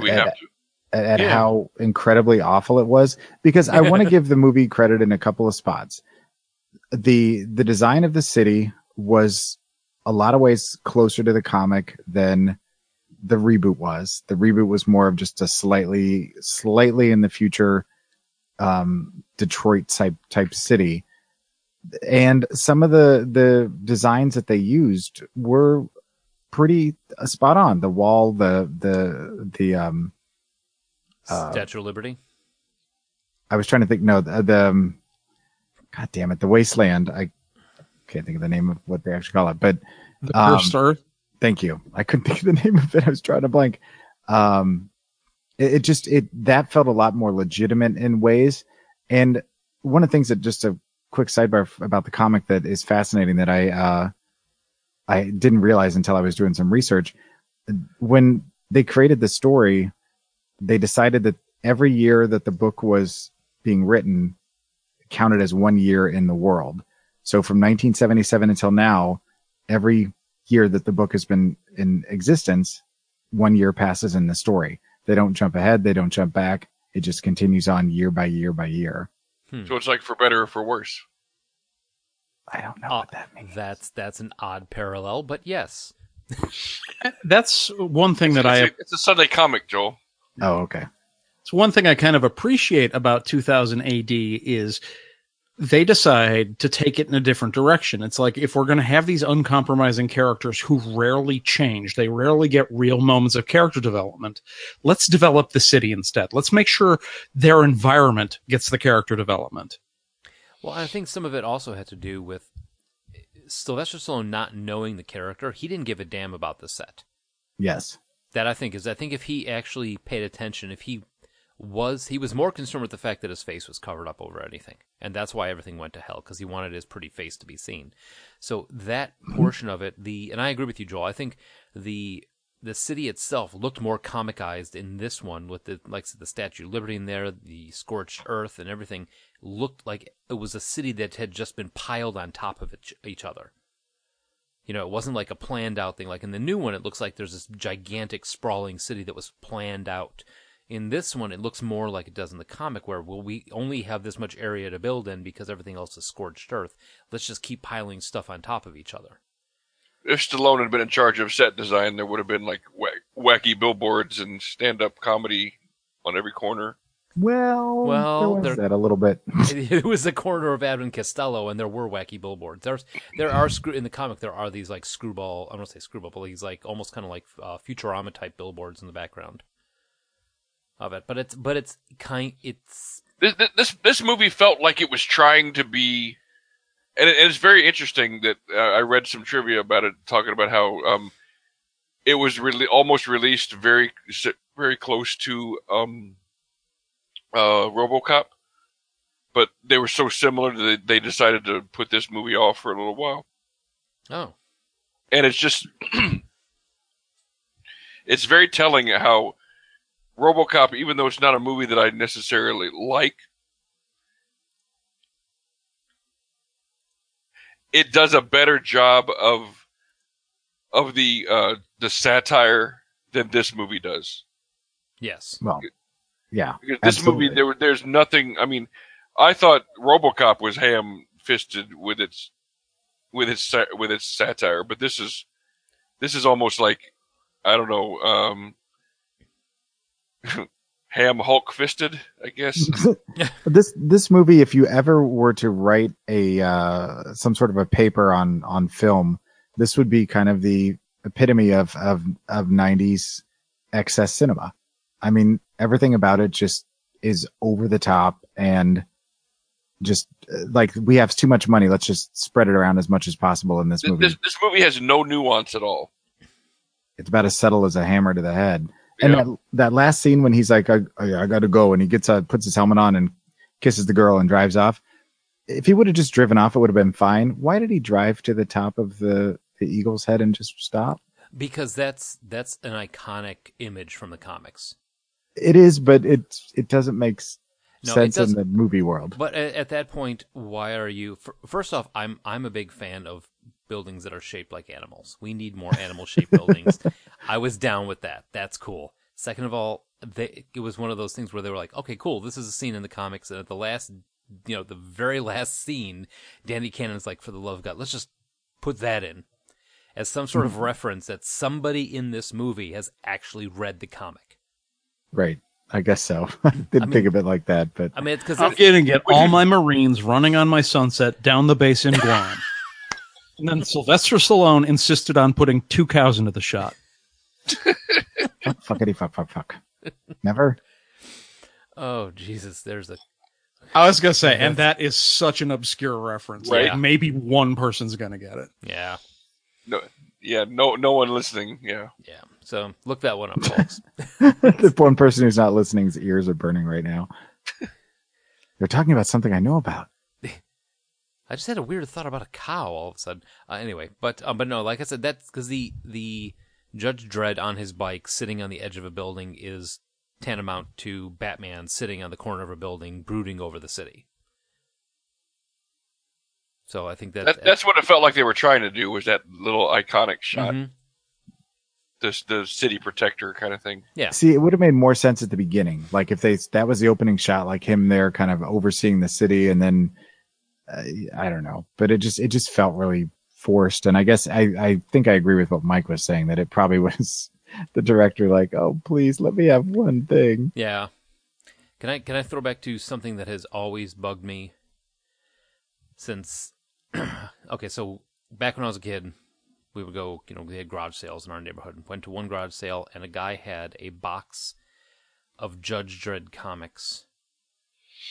We At- have to. at, at Yeah. how incredibly awful it was because I want to give the movie credit in a couple of spots. The the design of the city was a lot of ways closer to the comic than the reboot was. The reboot was more of just a slightly slightly in the future um Detroit type type city. And some of the the designs that they used were pretty uh, spot on. The wall, the the the um uh, Statue of Liberty. I was trying to think. No, the, the um, God damn it, the wasteland. I can't think of the name of what they actually call it, but The Um, cursed earth. Thank you. I couldn't think of the name of it. I was trying to blank. Um, it, it just it that felt a lot more legitimate in ways. And one of the things that just a quick sidebar about the comic that is fascinating that I uh, I didn't realize until I was doing some research. When they created the story, they decided that every year that the book was being written counted as one year in the world. So from 1977 until now, every year that the book has been in existence, one year passes in the story. They don't jump ahead, they don't jump back. It just continues on year by year by year. So it's like for better or for worse. I don't know Uh, what that means. That's that's an odd parallel, but yes. That's one thing that I it's, a, it's a Sunday comic, Joel. Oh, okay. It's one thing I kind of appreciate about 2000 AD is they decide to take it in a different direction. It's like if we're going to have these uncompromising characters who rarely change, they rarely get real moments of character development. Let's develop the city instead. Let's make sure their environment gets the character development. Well, I think some of it also had to do with Sylvester Stallone not knowing the character. He didn't give a damn about the set. Yes. That I think is I think if he actually paid attention, if he was he was more concerned with the fact that his face was covered up over anything, and that's why everything went to hell because he wanted his pretty face to be seen. So that portion of it, the and I agree with you, Joel. I think the the city itself looked more comicized in this one with the like the Statue of Liberty in there, the scorched earth, and everything looked like it was a city that had just been piled on top of each, each other. You know, it wasn't like a planned out thing. Like in the new one, it looks like there's this gigantic sprawling city that was planned out. In this one, it looks more like it does in the comic, where well, we only have this much area to build in because everything else is scorched earth. Let's just keep piling stuff on top of each other. If Stallone had been in charge of set design, there would have been like wacky billboards and stand-up comedy on every corner. Well, Well, there was there- that a little bit. it was the corner of Abbott and Costello, and there were wacky billboards. There's there are screw in the comic. There are these like screwball. I don't want to say screwball, but these like almost kind of like uh, Futurama type billboards in the background of it. But it's but it's kind it's This this this movie felt like it was trying to be, and, it, and it's very interesting that uh, I read some trivia about it, talking about how um, it was really almost released very very close to um, uh, RoboCop, but they were so similar that they decided to put this movie off for a little while. Oh, and it's just it's very telling how RoboCop, even though it's not a movie that I necessarily like, it does a better job of of the uh, the satire than this movie does. yes. Well, yeah. Because this Absolutely. movie, there there's nothing. I mean, I thought RoboCop was ham fisted with its with its with its satire, but this is this is almost like I don't know, um, ham Hulk fisted. I guess. this this movie, if you ever were to write a uh, some sort of a paper on on film, this would be kind of the epitome of of of '90s excess cinema. I mean, everything about it just is over the top and just uh, like we have too much money. Let's just spread it around as much as possible in this this, movie. this this movie has no nuance at all. it's about as subtle as a hammer to the head. And Yeah. that, that last scene when he's like, I, I, I gotta go. And he gets, uh, puts his helmet on and kisses the girl and drives off. If he would have just driven off, it would have been fine. Why did he drive to the top of the, the eagle's head and just stop? Because that's that's an iconic image from the comics. It is, but it, it doesn't make s- No, sense in the movie world. But at, at that point, why are you? f- First off, I'm I'm a big fan of buildings that are shaped like animals. We need more animal shaped buildings. I was down with that. That's cool. Second of all, they, it was one of those things where they were like, okay, cool. This is a scene in the comics, and at the last, you know, the very last scene, Danny Cannon's like, for the love of God, let's just put that in as some sort of mm-hmm. reference that somebody in this movie has actually read the comic. Right. I guess so. I Didn't think of it like that, but I mean, it's because I'm gonna get all my Marines running on my sunset down the base in Guam. and then Sylvester Stallone insisted on putting two cows into the shot. fuck, fuckity fuck, fuck, fuck. Never. oh Jesus, there's a I was gonna say, and that is such an obscure reference. Right. Like, maybe one person's gonna get it. yeah. No, yeah, no, no one listening. Yeah, Yeah. So look that one up, folks. the one person who's not listening's ears are burning right now. They're talking about something I know about. I just had a weird thought about a cow all of a sudden. Uh, anyway, but um, but no, like I said, that's because the the Judge Dredd on his bike sitting on the edge of a building is tantamount to Batman sitting on the corner of a building brooding over the city. So I think that, that, that's what it felt like they were trying to do was that little iconic shot, Mhm. this the city protector kind of thing. Yeah. See, it would have made more sense at the beginning. Like if they that was the opening shot, like him there, kind of overseeing the city, and then Uh, I don't know, but it just it just felt really forced. And I guess I I think I agree with what Mike was saying that it probably was the director like, oh please let me have one thing. Yeah. Can I can I throw back to something that has always bugged me since okay, so back when I was a kid, we would go, you know, we had garage sales in our neighborhood. Went to one garage sale and a guy had a box of Judge Dredd comics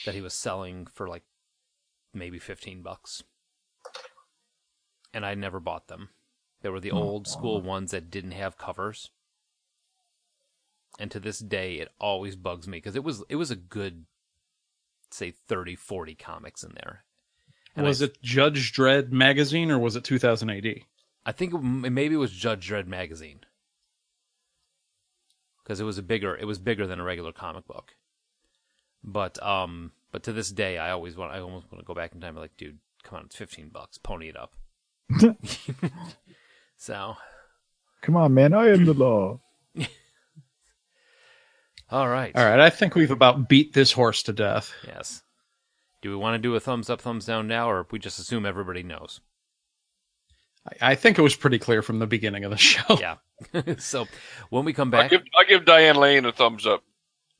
that he was selling for like maybe 15 bucks. And I never bought them. They were the old school ones that didn't have covers and to this day it always bugs me because it was it was a good say 30 40 comics in there And was I, it Judge Dredd magazine or was it 2000 AD? i think it, maybe it was judge dredd magazine because it was a bigger it was bigger than a regular comic book but um but to this day i always want i almost want to go back in time and be like dude come on it's 15 bucks pony it up so Come on, man, I am the law. all right All right, I think we've about beat this horse to death. yes do we want to do a thumbs up thumbs down now or we just assume everybody knows I, I think it was pretty clear from the beginning of the show. yeah. so when we come I back, give I give Diane Lane a thumbs up.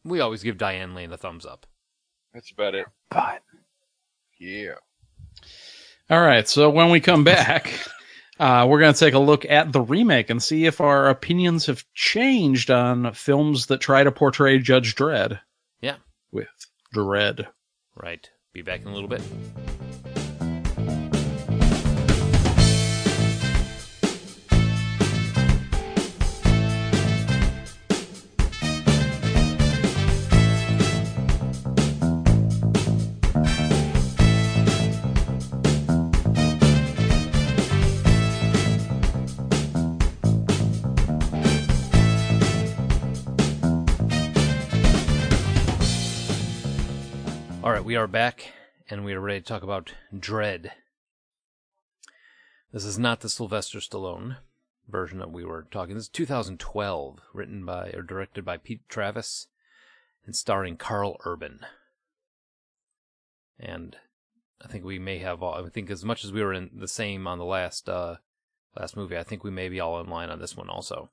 we always give Diane Lane a thumbs up. That's about it. But Yeah. All right, so when we come back, uh, we're going to take a look at the remake and see if our opinions have changed on films that try to portray Judge Dredd Yeah, with Dredd. right. Be back in a little bit. Are back and we are ready to talk about Dredd. This is not the Sylvester Stallone version that we were talking. This is 2012, written by or directed by Pete Travis and starring Karl Urban. And I think we may have all I think as much as we were in the same on the last uh last movie, I think we may be all in line on this one also.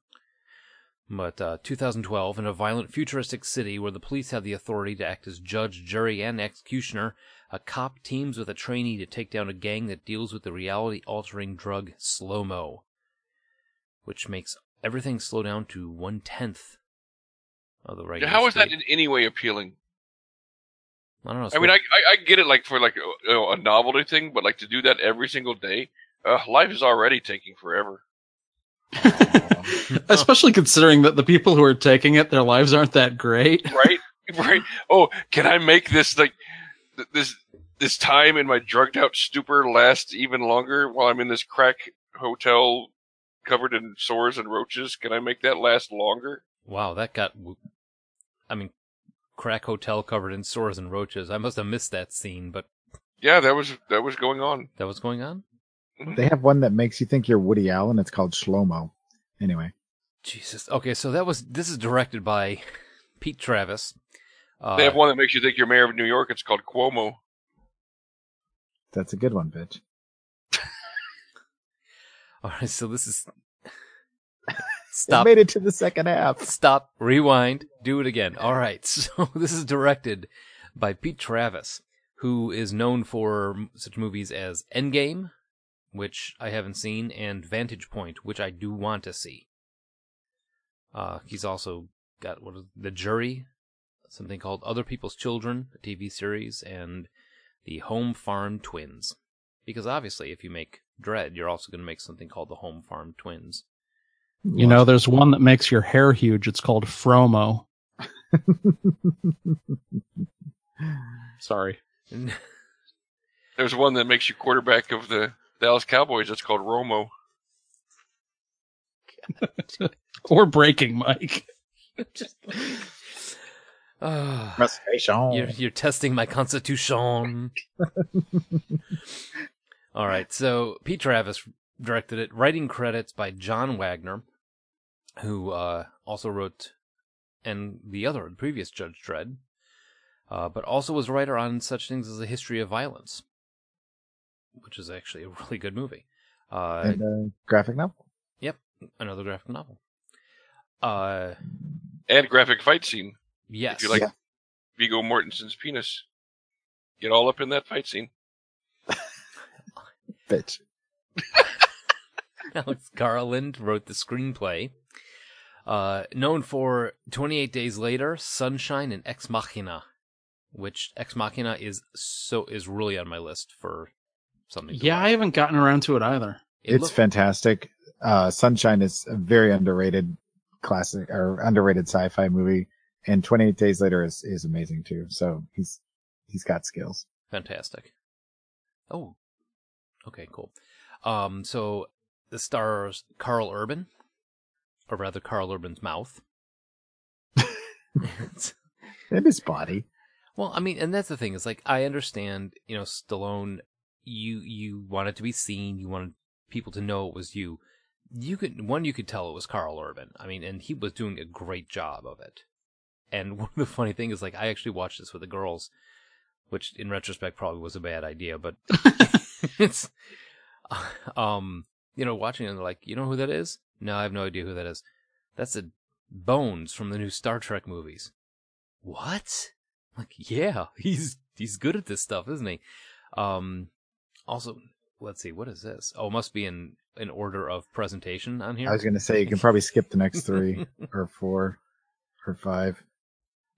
But uh, 2012, in a violent futuristic city where the police have the authority to act as judge, jury, and executioner, a cop teams with a trainee to take down a gang that deals with the reality altering drug slow mo, which makes everything slow down to one tenth of the regular. How is that in any way appealing? I don't know. I mean, I. I I get it like for like a, you know, a novelty thing, but like to do that every single day, uh, life is already taking forever. Especially considering that the people who are taking it, their lives aren't that great. right? right? Oh, can I make this like this this time in my drugged out stupor last even longer while I'm in this crack hotel covered in sores and roaches? Can I make that last longer? Wow, that got. I mean, crack hotel covered in sores and roaches. I must have missed that scene, but Yeah, that was that was going on. that was going on. They have one that makes you think you're Woody Allen. It's called Shlomo. Anyway, Jesus. Okay, so that was. This is directed by Pete Travis. Uh, they have one that makes you think you're mayor of New York. It's called Cuomo. that's a good one, bitch. All right, so this is. It Stop. made it to the second half. Stop. Rewind. Do it again. All right. So this is directed by Pete Travis, who is known for such movies as Endgame, which I haven't seen, and Vantage Point, which I do want to see. Uh, he's also got what is the jury, something called Other People's Children, a TV series, and the Home Farm Twins. Because obviously, if you make Dredd, you're also going to make something called the Home Farm Twins. You know, there's one that makes your hair huge. It's called Fromo. Sorry. There's one that makes you quarterback of the Dallas Cowboys. it's called Romo. Or Breaking Mike. Ah. Frustration. You're, you're testing my constitution. All right. So Pete Travis directed it. Writing credits by John Wagner, who uh, also wrote and the other the previous Judge Dredd, uh, but also was a writer on such things as The history of violence, which is actually a really good movie. Uh, and graphic novel. yep, another graphic novel. Uh, And graphic fight scene. yes. If you like Yeah. Viggo Mortensen's penis, get all up in that fight scene. Bitch. Alex Garland wrote the screenplay. Uh, known for 28 Days Later, Sunshine, and Ex Machina, which Ex Machina is so is really on my list for something. to Yeah, I haven't gotten around to it either. It it's look- fantastic. Uh, Sunshine is a very underrated classic or underrated sci-fi movie, and 28 Days Later is, is amazing too. So he's he's got skills. fantastic. Oh, okay, cool. Um, so the stars Karl Urban, or rather Karl Urban's mouth. It's- And his body. Well, I mean, and that's the thing is like I understand, you know, Stallone. You you wanted to be seen. You wanted people to know it was you. You could one you could tell it was Karl Urban. I mean, and he was doing a great job of it. And one of the funny thing is like I actually watched this with the girls, which in retrospect probably was a bad idea, but it's um you know watching it and they're like you know who that is? No, I have no idea who that is. That's a Bones from the new Star Trek movies. What? Like, yeah, he's he's good at this stuff, isn't he? Um, also, let's see, what is this? Oh, it must be in in order of presentation on here. I was going to say you can probably skip the next three or four or five.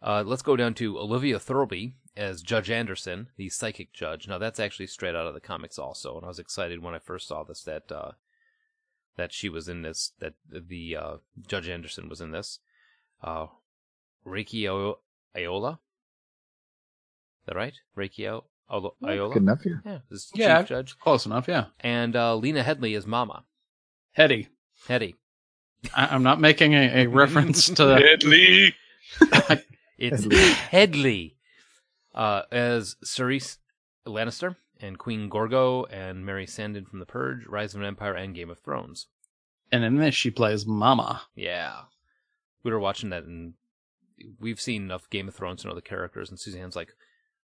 Uh, let's go down to Olivia Thirlby as Judge Anderson, the psychic judge. Now that's actually straight out of the comics, also, and I was excited when I first saw this that uh, that she was in this, that the uh, Judge Anderson was in this. Uh, Rakie Ayola, is that right? Reiki Io- Olo- Iola. Good enough here. Yeah, is Yeah. Chief Judge, Close enough, yeah. and uh, Lena Headey is Mama Hetty. Hetty. I- I'm not making a, a reference to Deadly. It's Headey. Headey. Uh, as Cersei Lannister and Queen Gorgo and Mary Sandin from The Purge, Rise of an Empire, and Game of Thrones. And in this, she plays Mama. Yeah. We were watching that and we've seen enough Game of Thrones and other characters, and Suzanne's like,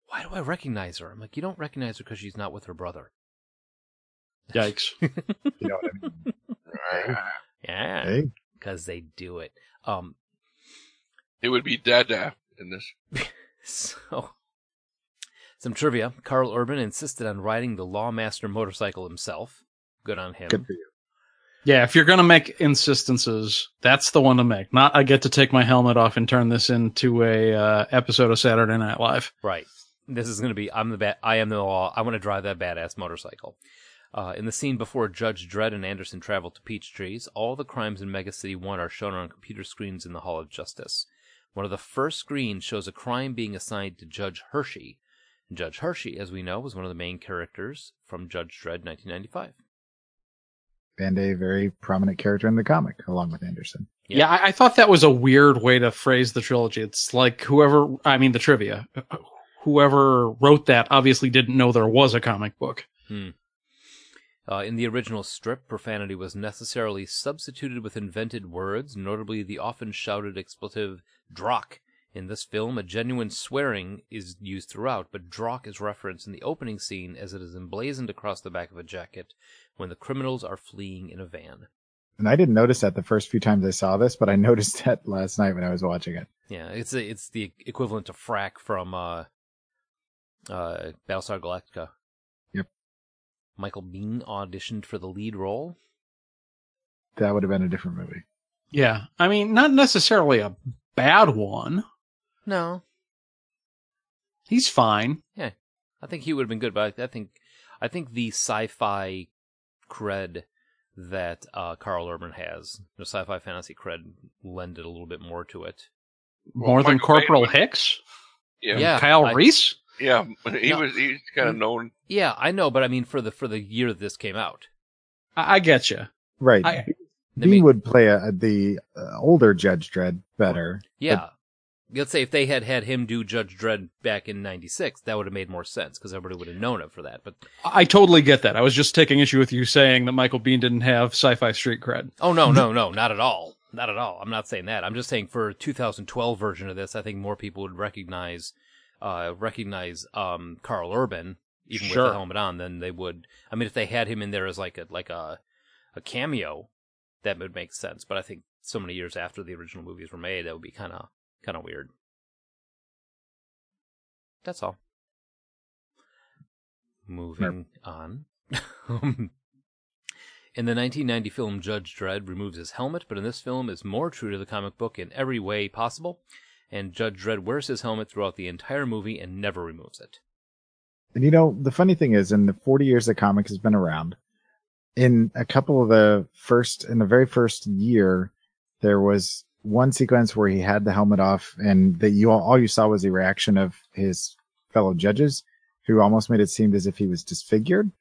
Why do I recognize her? I'm like, You don't recognize her because she's not with her brother. Yikes. You know what I mean? Yeah. Hey, Because they do it. Um, It would be Dada in this. so, some trivia. Karl Urban insisted on riding the Lawmaster motorcycle himself. Good on him. good for you. Yeah, if you're gonna make insistences, that's the one to make. Not I get to take my helmet off and turn this into a uh, episode of Saturday Night Live. Right. This is going to be I'm the bad. I am the law. I want to drive that badass motorcycle. Uh, in the scene before Judge Dredd and Anderson travel to Peach Trees, all the crimes in Mega City 1 are shown on computer screens in the Hall of Justice. One of the first screens shows a crime being assigned to Judge Hershey. And Judge Hershey, as we know, was one of the main characters from Judge Dredd 1995. And a very prominent character in the comic, along with Anderson. Yeah. Yeah, I, I thought that was a weird way to phrase the trilogy. It's like whoever, I mean, the trivia, whoever wrote that obviously didn't know there was a comic book. Uh, in the original strip, profanity was necessarily substituted with invented words, notably the often shouted expletive drokk. In this film, a genuine swearing is used throughout, but drokk is referenced in the opening scene as it is emblazoned across the back of a jacket when the criminals are fleeing in a van. And I didn't notice that the first few times I saw this, but I noticed that last night when I was watching it. Yeah, it's a, it's the equivalent to frak from uh, uh, Battlestar Galactica. Yep. Michael Biehn auditioned for the lead role. That would have been a different movie. Yeah, I mean, not necessarily a bad one. No, He's fine. Yeah, I think he would have been good, but I, I think I think the sci-fi cred that uh, Karl Urban has, the sci-fi fantasy cred, lended a little bit more to it. More than Michael Corporal was- Hicks, Yeah. Yeah, Kyle I- Reese. Yeah. He No. was, he's kind of known. Yeah, I know, but I mean for the for the year that this came out, I, I get you. Right. I- Biehn mean- would play a, the uh, older Judge Dredd better. yeah. Let's say if they had had him do Judge Dredd back in '96, that would have made more sense because everybody would have known him for that. But I totally get that. I was just taking issue with you saying that Michael Biehn didn't have sci-fi street cred. oh no, no, no, not at all, not at all. I'm not saying that. I'm just saying for a 2012 version of this, I think more people would recognize uh, recognize um, Karl Urban even with the helmet on than they would. I mean, if they had him in there as like a like a a cameo, that would make sense. But I think so many years after the original movies were made, that would be kind of kind of weird. That's all. Moving on. In the 1990 film Judge Dredd removes his helmet, but in this film is more true to the comic book in every way possible, and Judge Dredd wears his helmet throughout the entire movie and never removes it. And you know, the funny thing is, in the 40 years the comic has been around, in a couple of the first, in the very first year, there was one sequence where he had the helmet off, and that you all, all you saw was the reaction of his fellow judges, who almost made it seem as if he was disfigured.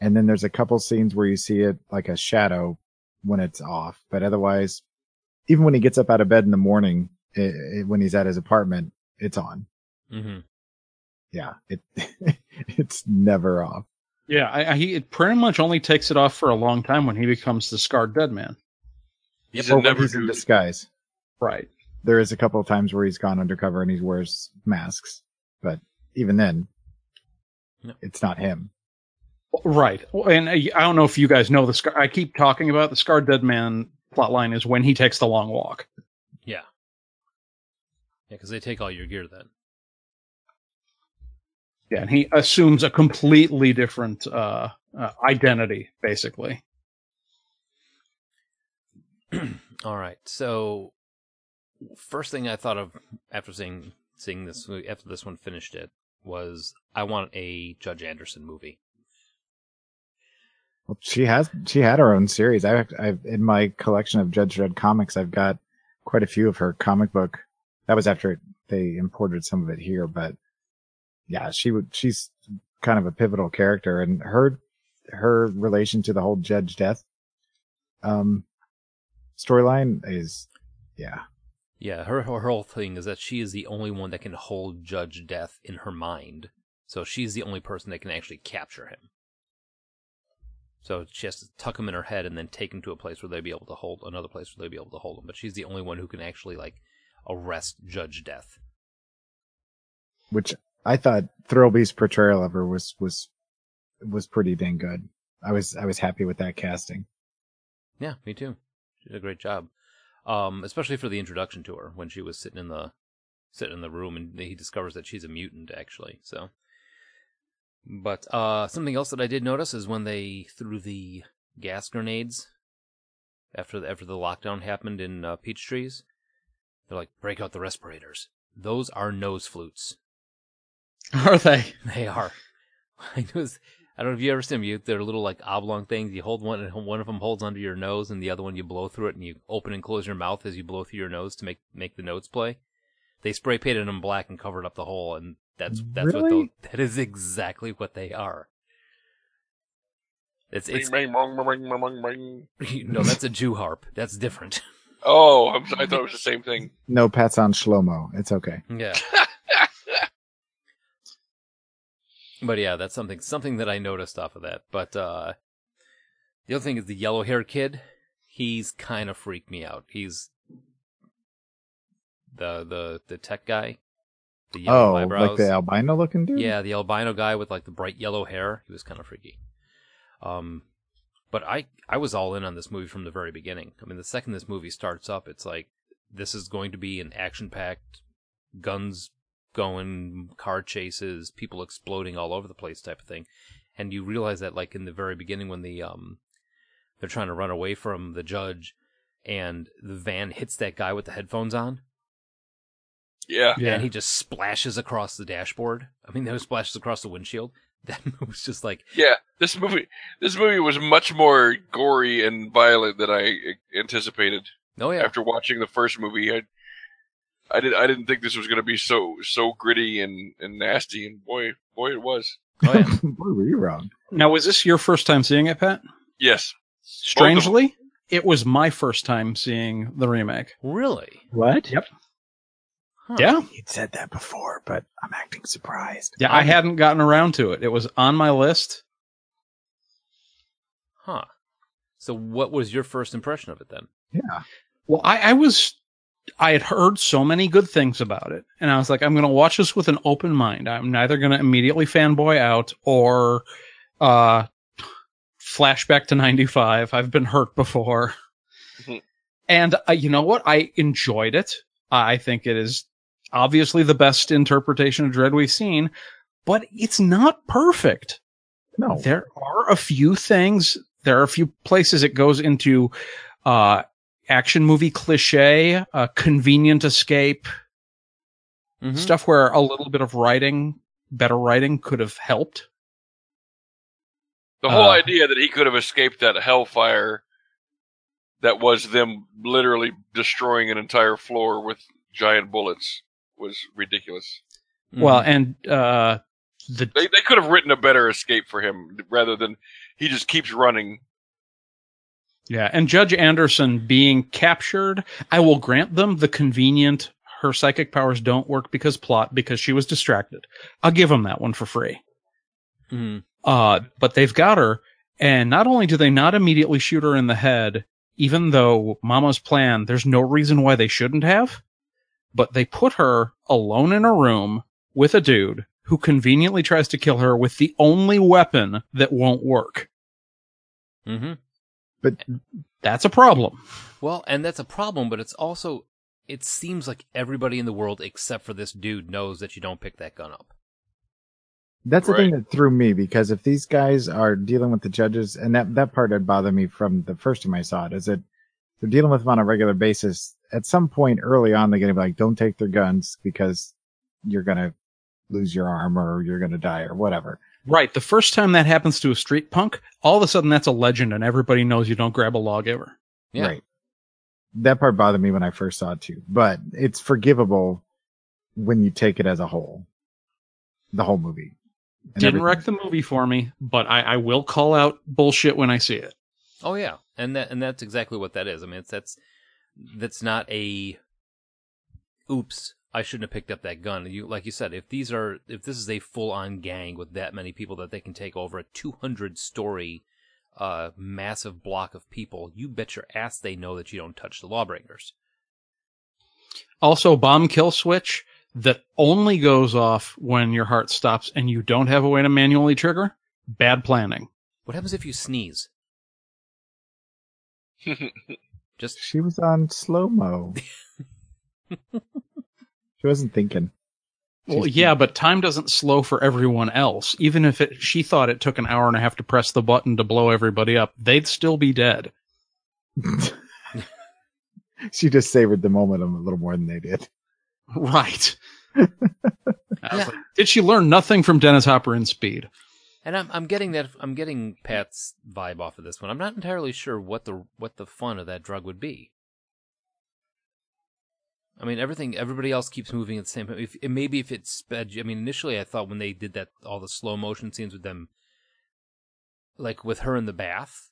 And then there's a couple scenes where you see it like a shadow when it's off, but otherwise, even when he gets up out of bed in the morning, i i when he's at his apartment, it's on. Mm-hmm. Yeah, it it's never off. Yeah, I, I, he it pretty much only takes it off for a long time when he becomes the scarred dead man. He's or a when never he's in disguise. Right. There is a couple of times where he's gone undercover and he wears masks, but even then, No. it's not him. Right. And I I don't know if you guys know the scar. I keep talking about the scarred dead man plotline is when he takes the long walk. Yeah. Yeah, because they take all your gear then. Yeah, and he assumes a completely different uh, uh, identity, basically. All right. So, first thing I thought of after seeing seeing this after this one finished it was I want a Judge Anderson movie. Well, she has she had her own series. I I've in my collection of Judge Dredd comics, I've got quite a few of her comic book. That was after they imported some of it here, but yeah, she would. She's kind of a pivotal character, and her her relation to the whole Judge death um storyline is yeah Yeah, her her whole thing is that she is the only one that can hold Judge Death in her mind. So she's the only person that can actually capture him. So she has to tuck him in her head and then take him to a place where they'll be able to hold another place where they'll be able to hold him. But she's the only one who can actually like arrest Judge Death. Which I thought Thirlby's portrayal of her was was was pretty dang good. I was I was happy with that casting. Yeah, me too. She did a great job. Um, especially for the introduction to her when she was sitting in the sitting in the room and he discovers that she's a mutant actually. So but uh something else that I did notice is when they threw the gas grenades after the, after the lockdown happened in uh, Peach Trees, they're like break out the respirators. Those are nose flutes. Are they? They are. I was, I don't know if you ever seen them. You, they're little like oblong things. You hold one, and one of them holds under your nose, and the other one you blow through it, and you open and close your mouth as you blow through your nose to make make the notes play. They spray painted them black and covered up the hole, and that's that's what those, that is exactly what they are. It's it's no, that's a Jew harp. That's different. Oh, I'm, I thought it was the same thing. No pats on Shlomo. It's okay. Yeah. but yeah, that's something something that I noticed off of that. But uh the other thing is the yellow hair kid. He's kind of freaked me out. He's the the the tech guy. The yellow Oh, eyebrows. like the albino looking dude. Yeah, the albino guy with like the bright yellow hair. He was kind of freaky. Um, but I I was all in on this movie from the very beginning. I mean, the second this movie starts up, it's like this is going to be an action-packed, guns going, car chases, people exploding all over the place type of thing. And you realize that like in the very beginning when the um they're trying to run away from the judge and the van hits that guy with the headphones on Yeah. Yeah. and he just splashes across the dashboard. I mean, that splashes across the windshield. That was just like, Yeah. This movie, this movie was much more gory and violent than I uh, anticipated. oh yeah, After watching the first movie, I, I did, I didn't think this was going to be so, so gritty and, and nasty, and boy, boy, it was. oh yeah. Boy, were you wrong? Now, was this your first time seeing it, Pat? Yes. Strangely, it was my first time seeing the remake. really? What? Yep. Huh. Yeah. You'd said that before, but I'm acting surprised. Yeah, I hadn't gotten around to it. It was on my list. Huh. So, what was your first impression of it then? Yeah. Well, I, I was, I had heard so many good things about it, and I was like, I'm going to watch this with an open mind. I'm neither going to immediately fanboy out or, uh, flashback to 95. I've been hurt before. Mhm. and uh, you know what? I enjoyed it. I think it is obviously the best interpretation of Dredd we've seen, but it's not perfect. No. There are a few things. There are a few places it goes into uh, action movie cliche, uh, convenient escape, Mhm. stuff where a little bit of writing, better writing could have helped. The whole Uh, idea that he could have escaped that hellfire that was them literally destroying an entire floor with giant bullets was ridiculous. Well, and uh, the They they could have written a better escape for him rather than he just keeps running. yeah, and Judge Anderson being captured, I will grant them the convenient. Her psychic powers don't work because plot because she was distracted. I'll give them that one for free. Mhm. Uh, but they've got her, and not only do they not immediately shoot her in the head, even though Mama's plan, there's no reason why they shouldn't have, but they put her alone in a room with a dude who conveniently tries to kill her with the only weapon that won't work. Mhm. But That's a problem. Well, and that's a problem, but it's also it seems like everybody in the world except for this dude knows that you don't pick that gun up. that's the Right. thing that threw me because if these guys are dealing with the judges, and that that part had bothered me from the first time I saw it, is that they're dealing with them on a regular basis. At some point early on, they're going to be like, "Don't take their guns because you're going to lose your arm or you're going to die or whatever." Right. The first time that happens to a street punk, all of a sudden that's a legend and everybody knows you don't grab a lawgiver. Yeah. Right. That part bothered me when I first saw it too, but it's forgivable when you take it as a whole. The whole movie. Didn't everything. wreck the movie for me, but I, I will call out bullshit when I see it. Oh yeah, and that and that's exactly what that is. I mean, it's that's that's not a oops, I shouldn't have picked up that gun. You like you said, if these are if this is a full on gang with that many people that they can take over a 200 story uh massive block of people, you bet your ass they know that you don't touch the lawbreakers Also, bomb kill switch that only goes off when your heart stops and you don't have a way to manually trigger. Bad planning. What happens if you sneeze? Just She was on slow mo. she wasn't thinking. Well, She's- yeah, but time doesn't slow for everyone else. Even if it, she thought it took an hour and a half to press the button to blow everybody up, they'd still be dead. she just savored the moment a little more than they did. Right. Was like, Did she learn nothing from Dennis Hopper in Speed? And I'm I'm getting that I'm getting Pat's vibe off of this one. I'm not entirely sure what the what the fun of that drug would be. I mean, everything. Everybody else keeps moving at the same time. If maybe if it's sped. I mean, initially I thought when they did that, all the slow motion scenes with them, like with her in the bath.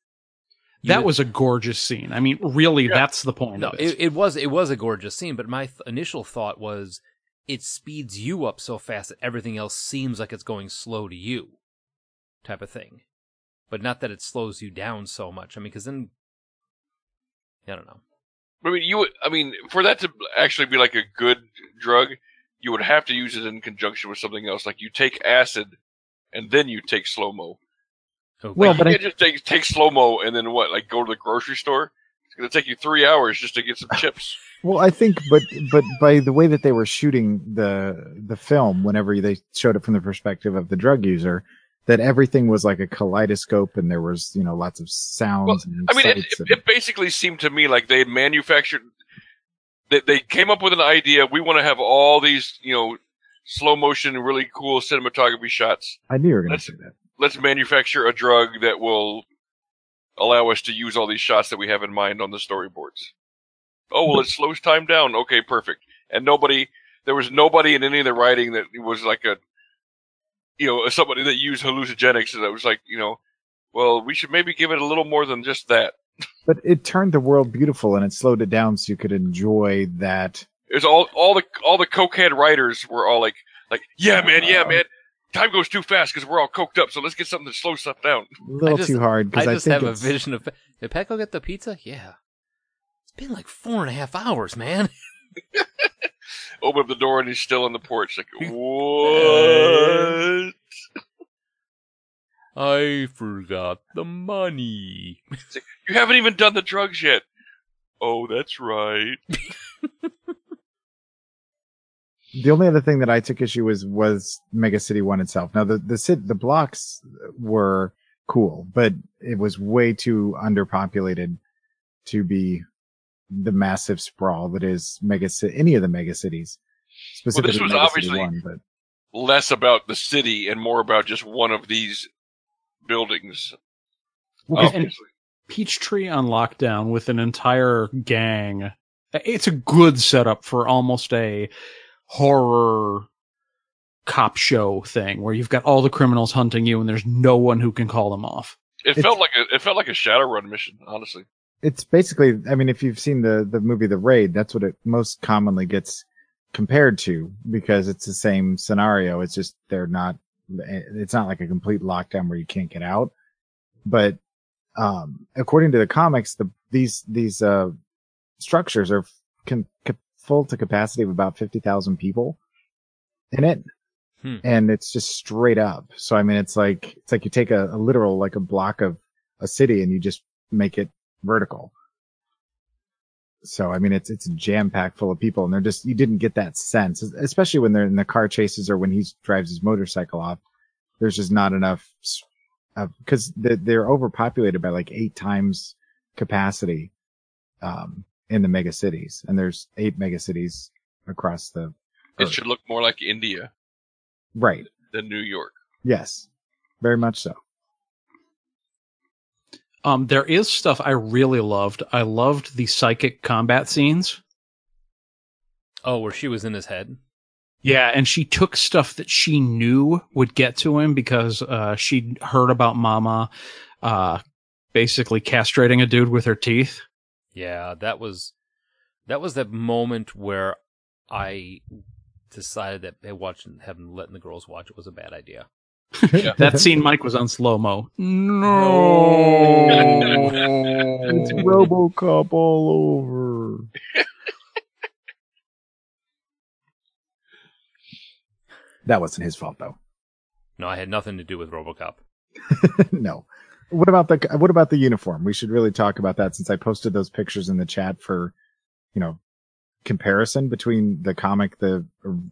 you That would- was a gorgeous scene. I mean, really, Yeah. that's the point no. of It, it was it was a gorgeous scene, but my th- initial thought was it speeds you up so fast that everything else seems like it's going slow to you, type of thing. But not that it slows you down so much. I mean, because then I don't know. I mean, you would. I mean, for that to actually be like a good drug, you would have to use it in conjunction with something else. Like you take acid, and then you take slow mo. Okay. Well, you but I- can't just take take slow mo and then what? Like go to the grocery store. It's gonna take you three hours just to get some chips. Well, I think, but but by the way that they were shooting the the film, whenever they showed it from the perspective of the drug user, that everything was like a kaleidoscope, and there was you know lots of sounds. and I mean, it, and- it basically seemed to me like they had manufactured. They, they came up with an idea. We want to have all these, you know, slow motion, really cool cinematography shots. I knew you were going to say that. Let's manufacture a drug that will allow us to use all these shots that we have in mind on the storyboards. Oh well, it slows time down. Okay, perfect. And nobody, there was nobody in any of the writing that was like a, you know, somebody that used hallucinogenics that was like, you know, well, we should maybe give it a little more than just that. But it turned the world beautiful, and it slowed it down so you could enjoy that. It was all all the all the cokehead writers were all like like yeah man yeah man time goes too fast because we're all coked up so let's get something to slow stuff down. A little just- too hard I because I, just think have a vision of did Pat go get the pizza? Yeah, it's been like four and a half hours, man. Open up the door and he's still on the porch like what? I forgot the money. You haven't even done the drugs yet. Oh, that's right. the only other thing that I took issue was was Mega City One itself. Now the the cit, the blocks were cool, but it was way too underpopulated to be the massive sprawl that is Mega Any of the mega cities, specifically was Mega obviously- One, but Less about the city and more about just one of these buildings. Well, and Obviously. Peachtree on lockdown with an entire gang. It's a good setup for almost a horror cop show thing where you've got all the criminals hunting you and there's no one who can call them off. It It's- felt like a it felt like a Shadowrun mission, honestly. It's basically. I mean, if you've seen the the movie The Raid, that's what it most commonly gets compared to because it's the same scenario. It's just they're not. It's not like a complete lockdown where you can't get out, but um, according to the comics, the these these uh, structures are can, ca- full to capacity of about fifty thousand people in it, Hmm. and it's just straight up. So I mean, it's like it's like you take a, a literal like a block of a city and you just make it vertical. So I mean, it's it's jam packed full of people, and they're just you didn't get that sense, especially when they're in the car chases or when he drives his motorcycle off. There's just not enough because they're overpopulated by like eight times capacity um, in the mega cities, and there's eight mega cities across the It should look more like India right. than New York. Yes, very much so. Um, there is stuff I really loved. I loved the psychic combat scenes. Oh, where she was in his head. Yeah, and she took stuff that she knew would get to him because uh, she'd heard about Mama uh, basically castrating a dude with her teeth. Yeah, that was that was that moment where I decided that hey, watching having letting the girls watch it was a bad idea. that scene Mike was on slow mo. No, it's RoboCop all over. that wasn't his fault, though. No, I had nothing to do with RoboCop. no. What about the what about the uniform? We should really talk about that since I posted those pictures in the chat for, you know, comparison between the comic, the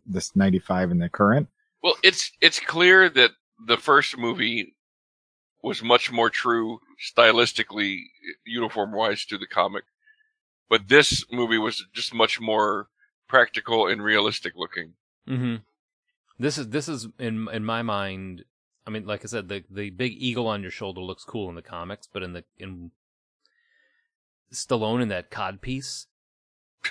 this ninety five and the current. Well, it's it's clear that the first movie was much more true stylistically, uniform wise, to the comic, but this movie was just much more practical and realistic looking. Mm-hmm. This is this is in in my mind. I mean, like I said, the the big eagle on your shoulder looks cool in the comics, but in the in Stallone in that cod piece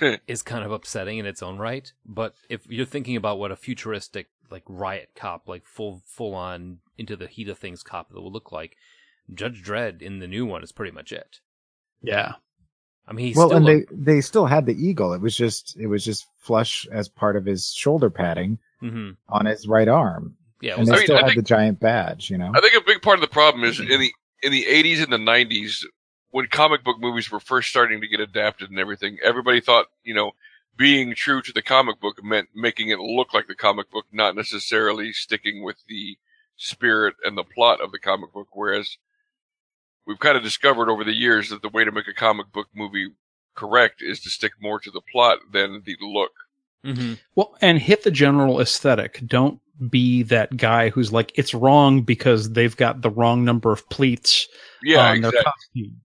is kind of upsetting in its own right. But if you're thinking about what a futuristic like riot cop, like full full on into the heat of things cop that will look like, Judge Dredd in the new one is pretty much it. Yeah. I mean, he's well, still and a- they they still had the eagle. It was just it was just flush as part of his shoulder padding Mhm. on his right arm, yeah, it and they I mean, still I had think- the giant badge. You know, I think a big part of the problem is in the in the 80s and the 90s when comic book movies were first starting to get adapted and everything. Everybody thought, you know, being true to the comic book meant making it look like the comic book, not necessarily sticking with the spirit and the plot of the comic book. Whereas we've kind of discovered over the years that the way to make a comic book movie correct is to stick more to the plot than the look. Mhm. Well, and hit the general aesthetic. Don't be that guy who's like, it's wrong because they've got the wrong number of pleats Yeah, on their exactly. costume.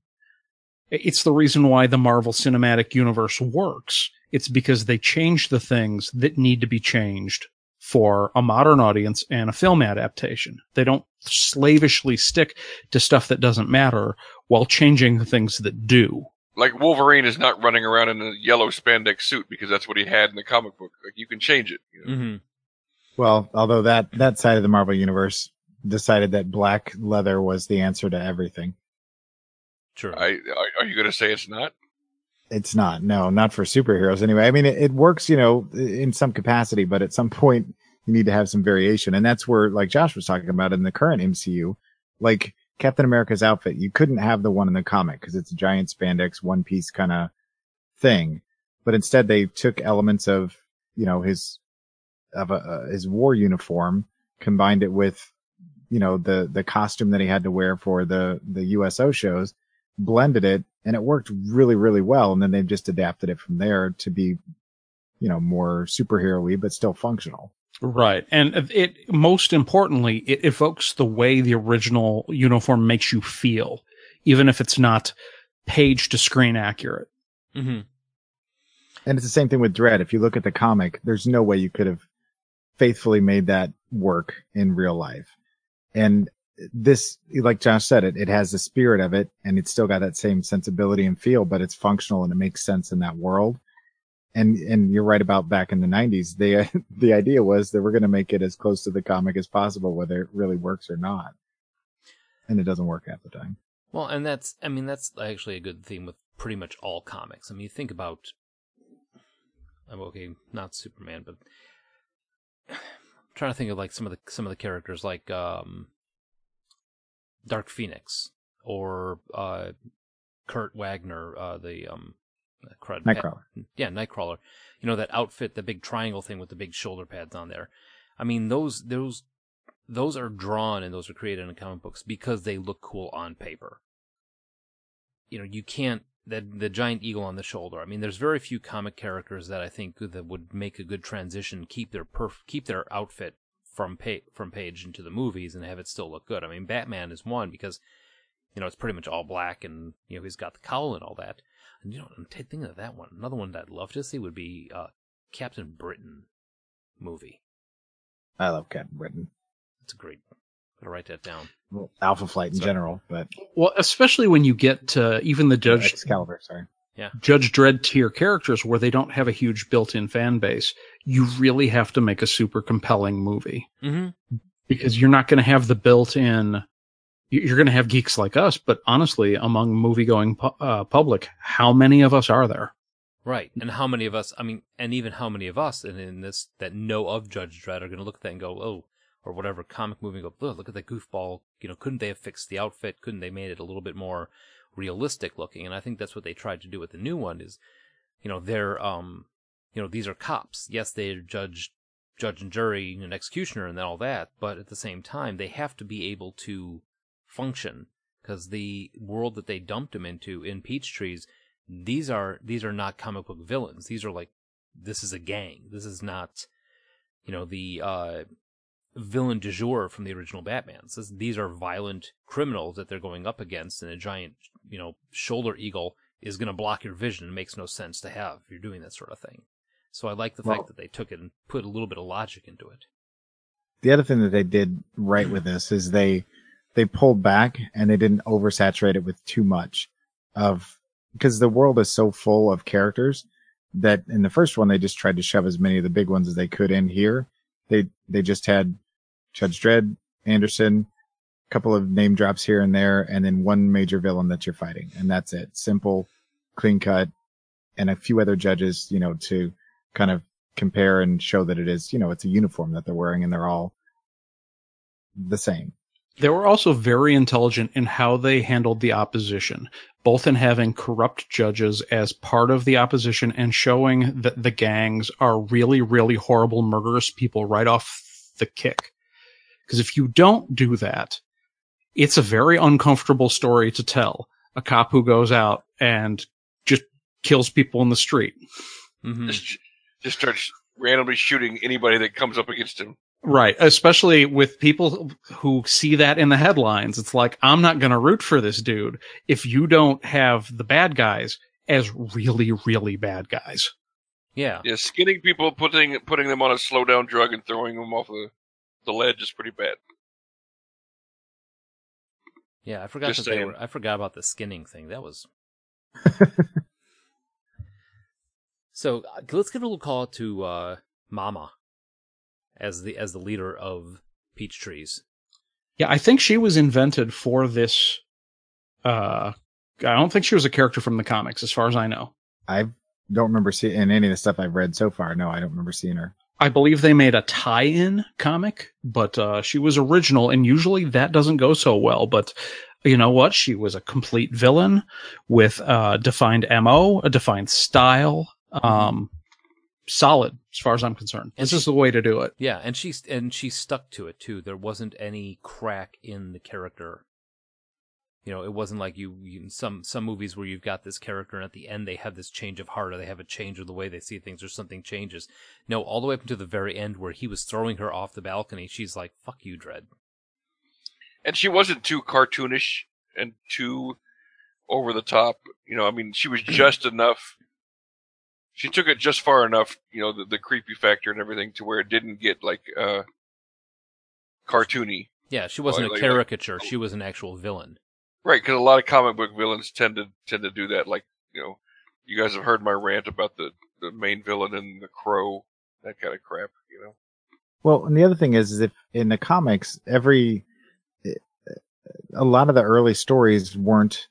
It's the reason why the Marvel Cinematic Universe works. It's because they change the things that need to be changed for a modern audience and a film adaptation. They don't slavishly stick to stuff that doesn't matter while changing the things that do. Like Wolverine is not running around in a yellow spandex suit because that's what he had in the comic book. Like you can change it. You know? Mhm. well, although that that side of the Marvel universe decided that black leather was the answer to everything. Sure. I, are, are you going to say it's not? It's not. No, not for superheroes anyway. I mean, it, it works, you know, in some capacity, but at some point you need to have some variation. And that's where, like Josh was talking about in the current MCU, like Captain America's outfit, you couldn't have the one in the comic because it's a giant spandex one piece kind of thing. But instead they took elements of, you know, his, of a, uh, his war uniform, combined it with, you know, the, the costume that he had to wear for the, the USO shows, blended it and it worked really, really well. And then they've just adapted it from there to be, you know, more superhero-y, but still functional. Right. And it, most importantly, it evokes the way the original uniform makes you feel, even if it's not page to screen accurate. hmm And it's the same thing with Dredd. If you look at the comic, there's no way you could have faithfully made that work in real life. And this, like Josh said, it, it has the spirit of it and it's still got that same sensibility and feel, but it's functional and it makes sense in that world. And, and you're right about back in the nineties. The, the idea was that we're going to make it as close to the comic as possible, whether it really works or not. And it doesn't work half the time. Well, and that's I mean that's actually a good theme with pretty much all comics. I mean, you think about I'm okay, not Superman, but I'm trying to think of like some of the some of the characters like um Dark Phoenix or uh Kurt Wagner, uh the um crud, Nightcrawler. yeah, Nightcrawler. You know that outfit, the big triangle thing with the big shoulder pads on there. I mean, those those those are drawn and those are created in comic books because they look cool on paper. You know, you can't that the giant eagle on the shoulder. I mean, there's very few comic characters that I think that would make a good transition, keep their perf- keep their outfit from pa- from page into the movies and have it still look good. I mean, Batman is one because you know it's pretty much all black and you know he's got the cowl and all that. And you know, I'm t- thinking of that one. Another one that I'd love to see would be uh, Captain Britain movie. I love Captain Britain. That's a great. One. Gotta write that down. Well, Alpha Flight in Sorry. general, but Well, especially when you get to even the Judge Excalibur, sorry. Judge Dredd tier characters where they don't have a huge built-in fan base, you really have to make a super compelling movie Mm-hmm. because you're not going to have the built-in. you- You're going to have geeks like us, but honestly, among movie-going pu- uh, public, how many of us are there? Right. And how many of us, I mean, and even how many of us and in this that know of Judge Dredd are going to look at that and go, oh, or whatever comic movie and go, oh, look at that goofball. You know, couldn't they have fixed the outfit? Couldn't they made it a little bit more realistic looking? And I think that's what they tried to do with the new one is, you know, they're, um, you know, these are cops. Yes, they're judge, judge and jury and executioner and all that, but at the same time, they have to be able to function because the world that they dumped them into in Peachtrees these are these are not comic book villains. These are like this is a gang. This is not you know the uh, villain du jour from the original Batman. This, these are violent criminals that they're going up against, and a giant you know shoulder eagle is going to block your vision. It makes no sense to have if you're doing that sort of thing. So I like the Well- fact that they took it and put a little bit of logic into it. the other thing that they did right with this is they they pulled back and they didn't oversaturate it with too much of because the world is so full of characters that in the first one they just tried to shove as many of the big ones as they could in here. They they just had Judge Dredd, Anderson, a couple of name drops here and there, and then one major villain that you're fighting, and that's it. Simple, clean cut, and a few other judges, you know, to kind of compare and show that it is, you know, it's a uniform that they're wearing and they're all the same. They were also very intelligent in how they handled the opposition, both in having corrupt judges as part of the opposition and showing that the gangs are really, really horrible, murderous people right off the kick. Because if you don't do that, it's a very uncomfortable story to tell. A cop who goes out and just kills people in the street. hmm Just, just starts randomly shooting anybody that comes up against him. Right. Especially with people who see that in the headlines. It's like, I'm not going to root for this dude if you don't have the bad guys as really, really bad guys. Yeah. Yeah, skinning people, putting putting them on a slow down drug, and throwing them off the the ledge is pretty bad. Yeah, I forgot Just that they were. I forgot about the skinning thing. That was. so uh, let's give a little call to uh, Mama as the as the leader of Peach Trees. Yeah. I think she was invented for this. Uh, I don't think she was a character from the comics as far as I know. I don't remember seeing in any of the stuff I've read so far. No, I don't remember seeing her. I believe they made a tie-in comic, but uh, she was original, and usually that doesn't go so well. But you know what? She was a complete villain with a defined mo, a defined style. Um, solid as far as I'm concerned. This is the way to do it. Yeah, and she's and she stuck to it too. There wasn't any crack in the character. You know, it wasn't like you, you some some movies where you've got this character and at the end they have this change of heart or they have a change of the way they see things or something changes. No, all the way up to the very end where he was throwing her off the balcony, she's like, "Fuck you, Dredd." And she wasn't too cartoonish and too over the top. You know, I mean, she was just enough. She took it just far enough, you know, the, the creepy factor and everything, to where it didn't get like uh cartoony. Yeah, she wasn't Like- a like- caricature. She was an actual villain. Right, because a lot of comic book villains tend to tend to do that. Like, you know, you guys have heard my rant about the the main villain and the crow, that kind of crap. You know, Well, and the other thing is, is if in the comics, every a lot of the early stories weren't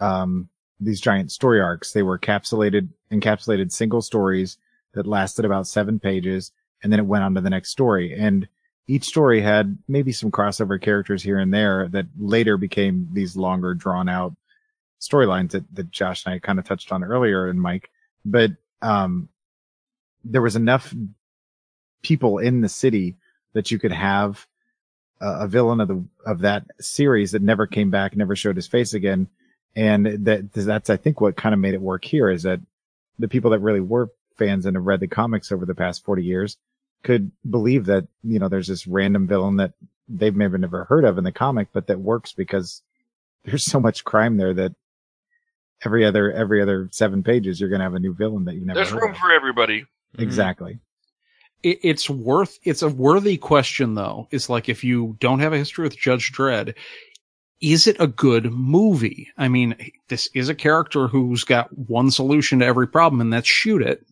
um, these giant story arcs. They were encapsulated encapsulated single stories that lasted about seven pages, and then it went on to the next story. And each story had maybe some crossover characters here and there that later became these longer, drawn out storylines that, that Josh and I kind of touched on earlier, and Mike. But um, there was enough people in the city that you could have a, a villain of the of that series that never came back, never showed his face again, and that that's I think what kind of made it work here is that the people that really were fans and have read the comics over the past forty years could believe that you know there's this random villain that they've maybe never heard of in the comic, but that works because there's so much crime there that every other every other seven pages you're gonna have a new villain that you never there's heard room of. for everybody. Mm-hmm. exactly. it, it's worth it's a worthy question though it's like if you don't have a history with judge dredd is it a good movie i mean this is a character who's got one solution to every problem and that's shoot it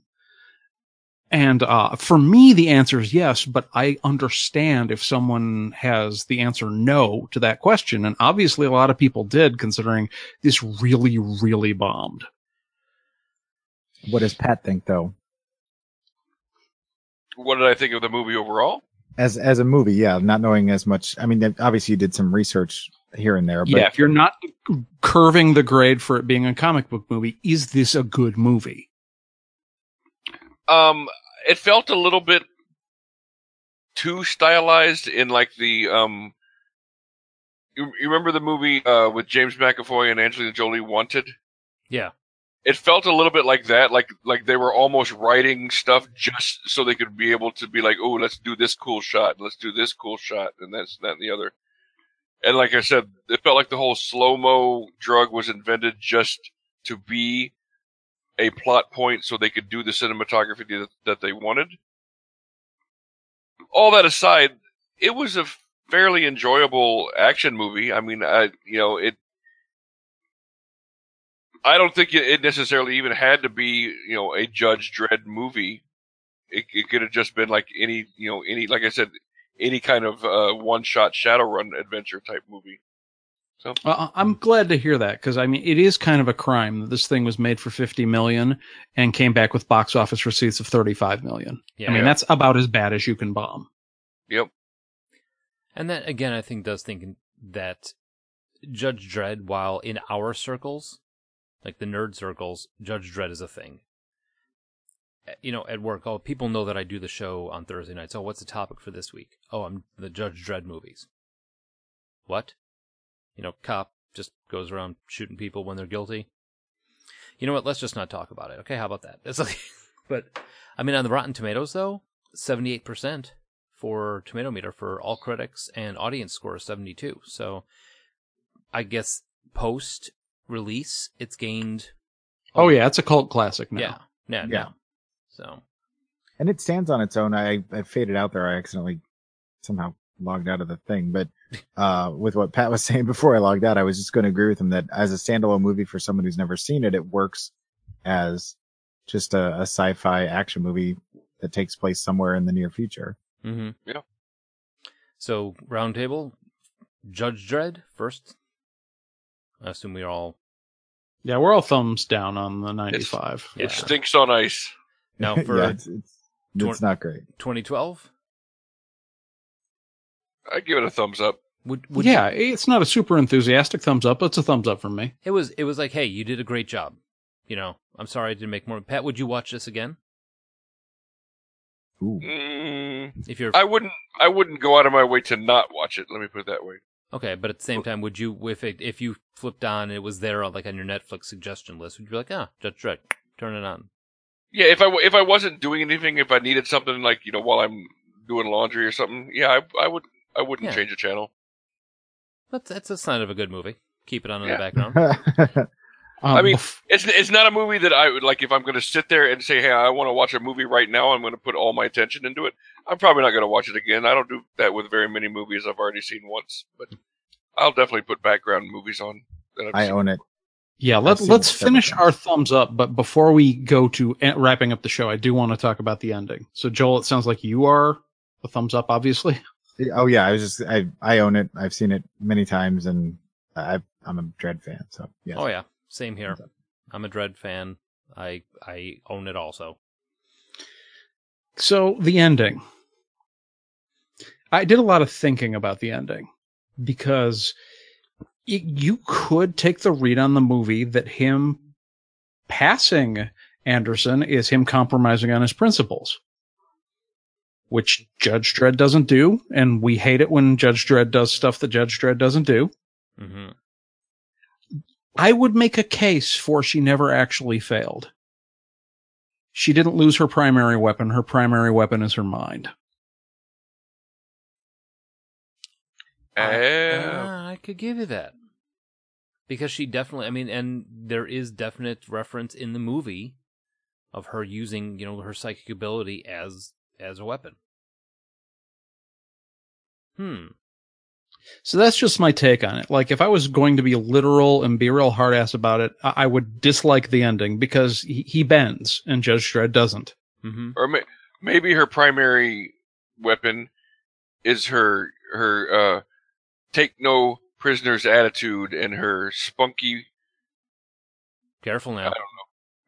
and uh, for me the answer is yes but i understand if someone has the answer no to that question and obviously a lot of people did considering this really really bombed What does Pat think though? What did I think of the movie overall? As as a movie, yeah, not knowing as much. I mean, obviously you did some research here and there, but yeah, if you're not curving the grade for it being a comic book movie, is this a good movie? Um, it felt a little bit too stylized in like the um. You, you remember the movie uh, with James McAvoy and Angelina Jolie, Wanted? Yeah. It felt a little bit like that, like like they were almost writing stuff just so they could be able to be like, oh, let's do this cool shot, let's do this cool shot, and that's that and the other. And like I said, it felt like the whole slow mo drug was invented just to be a plot point so they could do the cinematography that, they wanted. All that aside, it was a fairly enjoyable action movie. I mean, I, you know, it, I don't think it necessarily even had to be, you know, a Judge Dredd movie. It, it could have just been like any, you know, any, like I said, any kind of uh, one-shot Shadowrun adventure type movie. So uh, I'm glad to hear that because I mean it is kind of a crime that this thing was made for 50 million and came back with box office receipts of 35 million. Yeah. I mean that's about as bad as you can bomb. Yep. And that again, I think does think that Judge Dredd, while in our circles, like the nerd circles, Judge Dredd is a thing. Uh, You know, at work, oh, people know that I do the show on Thursday nights. Oh, what's the topic for this week? Oh, I'm the Judge Dredd movies. What? You know, cop just goes around shooting people when they're guilty. You know what? Let's just not talk about it. Okay, how about that? It's like, but I mean, on the Rotten Tomatoes though, seventy-eight percent for Tomato Meter for all critics and audience score is seventy-two. So, I guess post release, it's gained. Oh yeah, it's a cult classic now. yeah, yeah, Yeah. yeah. So, and it stands on its own. I, I faded out there. I accidentally somehow logged out of the thing. But uh, with what Pat was saying before I logged out, I was just going to agree with him that as a standalone movie for someone who's never seen it, it works as just a, a sci-fi action movie that takes place somewhere in the near future. Mm-hmm. Yeah. So roundtable, Judge Dredd first. I assume we're all Yeah, we're all thumbs down on the 95. Yeah. It stinks on ice. now for yeah, it's, it's, Twen- it's not great. 2012. I give it a thumbs up. Would, would yeah, it's not a super enthusiastic thumbs up, but it's a thumbs up from me. It was it was like, hey, you did a great job. You know, I'm sorry I didn't make more. Pat, would you watch this again? Mm, If you're I wouldn't. I wouldn't go out of my way to not watch it. Let me put it that way. okay, but at the same time, would you if it if you flipped on and it was there like on your Netflix suggestion list, would you be like, ah, Judge Dredd, turn it on? Yeah, if I w- if I wasn't doing anything, if I needed something like you know while I'm doing laundry or something, yeah, I, I would. I wouldn't Yeah. change a channel. That's that's a sign of a good movie. Keep it on in Yeah. the background. Um, I mean, It's it's not a movie that I would like. If I'm going to sit there and say, "Hey, I want to watch a movie right now," I'm going to put all my attention into it. I'm probably not going to watch it again. I don't do that with very many movies I've already seen once, but I'll definitely put background movies on. That I've I seen. own it. yeah, let, seen let's it several finish our thumbs up. But before we go to wrapping up the show, I do want to talk about the ending. So, Joel, it sounds like you are a thumbs up, obviously. Oh yeah, I was just I I own it. I've seen it many times, and I I'm a Dredd fan. So yeah. Oh yeah, same here. I'm a Dredd fan. I I own it also. So the ending. I did a lot of thinking about the ending because it, you could take the read on the movie that him passing Anderson is him compromising on his principles, which Judge Dredd doesn't do. And we hate it when Judge Dredd does stuff that Judge Dredd doesn't do. Mm-hmm. I would make a case for she never actually failed. She didn't lose her primary weapon. Her primary weapon is her mind. Uh, I could give you that because she definitely. I mean, and there is definite reference in the movie of her using, you know, her psychic ability as as a weapon. Hmm. So that's just my take on it. Like, if I was going to be literal and be real hard ass about it, I, I would dislike the ending because he, he bends and Judge Dredd doesn't. Mm-hmm. or may, maybe her primary weapon is her her uh, take no prisoners attitude and her spunky. Careful I now.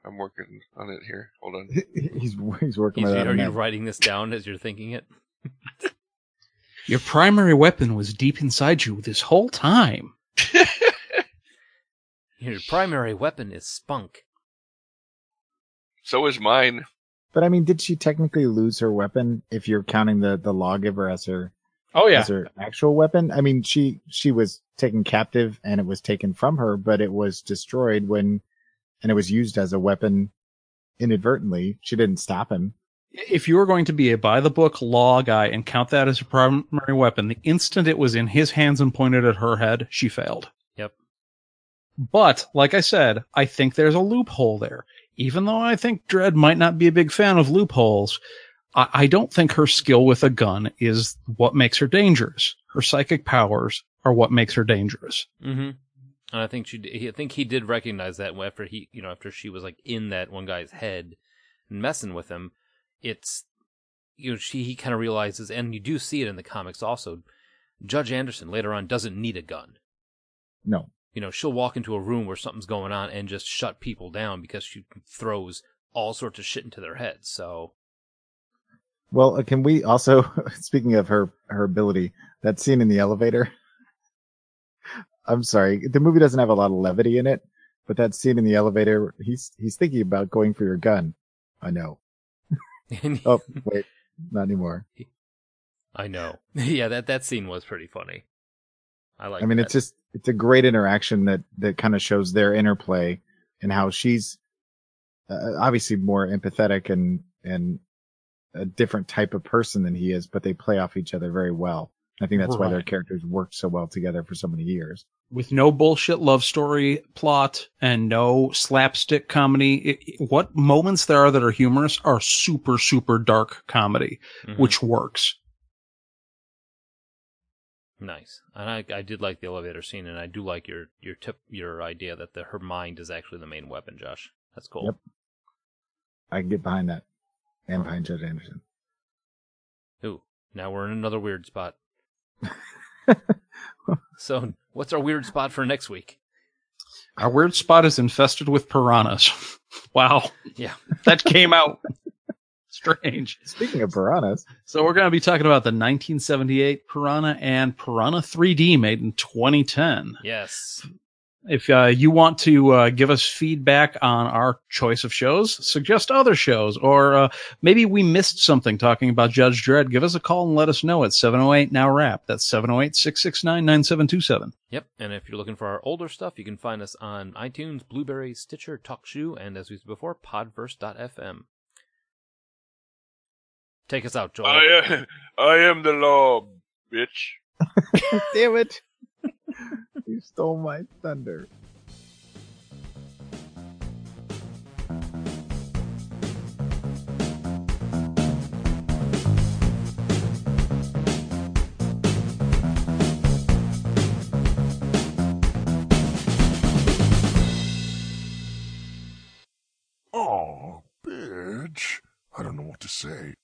Don't I'm working on it here. Hold on. He's he's working He's- with are you that. writing this down as you're thinking it? Your primary weapon was deep inside you this whole time. Your primary weapon is spunk. So is mine. But I mean, did she technically lose her weapon if you're counting the the lawgiver as her Oh yeah. as her actual weapon? I mean, she she was taken captive and it was taken from her, but it was destroyed when and it was used as a weapon inadvertently. She didn't stop him. If you were going to be a by the book law guy and count that as a primary weapon, the instant it was in his hands and pointed at her head, she failed. Yep. But, like I said, I think there's a loophole there. Even though I think Dredd might not be a big fan of loopholes, I, I don't think her skill with a gun is what makes her dangerous. Her psychic powers are what makes her dangerous. Mm-hmm. And I think she, he- I think he did recognize that after he, you know, after she was like in that one guy's head and messing with him. It's, you know, she he kind of realizes, and you do see it in the comics also. Judge Anderson later on doesn't need a gun. No. You know, she'll walk into a room where something's going on and just shut people down because she throws all sorts of shit into their heads. So, Well, uh, can we also, speaking of her her ability, that scene in the elevator? I'm sorry, the movie doesn't have a lot of levity in it, but that scene in the elevator, he's he's thinking about going for your gun. I know. Oh, wait, not anymore. I know. yeah, that that scene was pretty funny. I like. I mean, that. it's just it's a great interaction that that kind of shows their interplay and how she's uh, obviously more empathetic and and a different type of person than he is, but they play off each other very well. I think that's why their characters worked so well together for so many years. With no bullshit love story plot and no slapstick comedy, it, it- what moments there are that are humorous are super, super dark comedy, Mhm. which works. Nice, and I I did like the elevator scene, and I do like your your tip your idea that the her mind is actually the main weapon, Josh. That's cool. Yep. I can get behind that and behind Judge Anderson. Ooh, now we're in another weird spot. So, what's our weird spot for next week? Our weird spot is infested with piranhas. wow. Yeah. That came out strange. Speaking of piranhas, So we're going to be talking about the 1978 Piranha and Piranha 3D made in 2010. Yes. If uh, you want to uh, give us feedback on our choice of shows, suggest other shows, or uh, maybe we missed something talking about Judge Dredd, give us a call and let us know at 708 Now Rap. That's 708 669 9727. Yep. And if you're looking for our older stuff, you can find us on iTunes, Blubrry, Stitcher, TalkShoe, and as we said before, Podverse.fm. Take us out, Joel. I am, I am the law, bitch. damn it! You stole my thunder. Aw, bitch. I don't know what to say.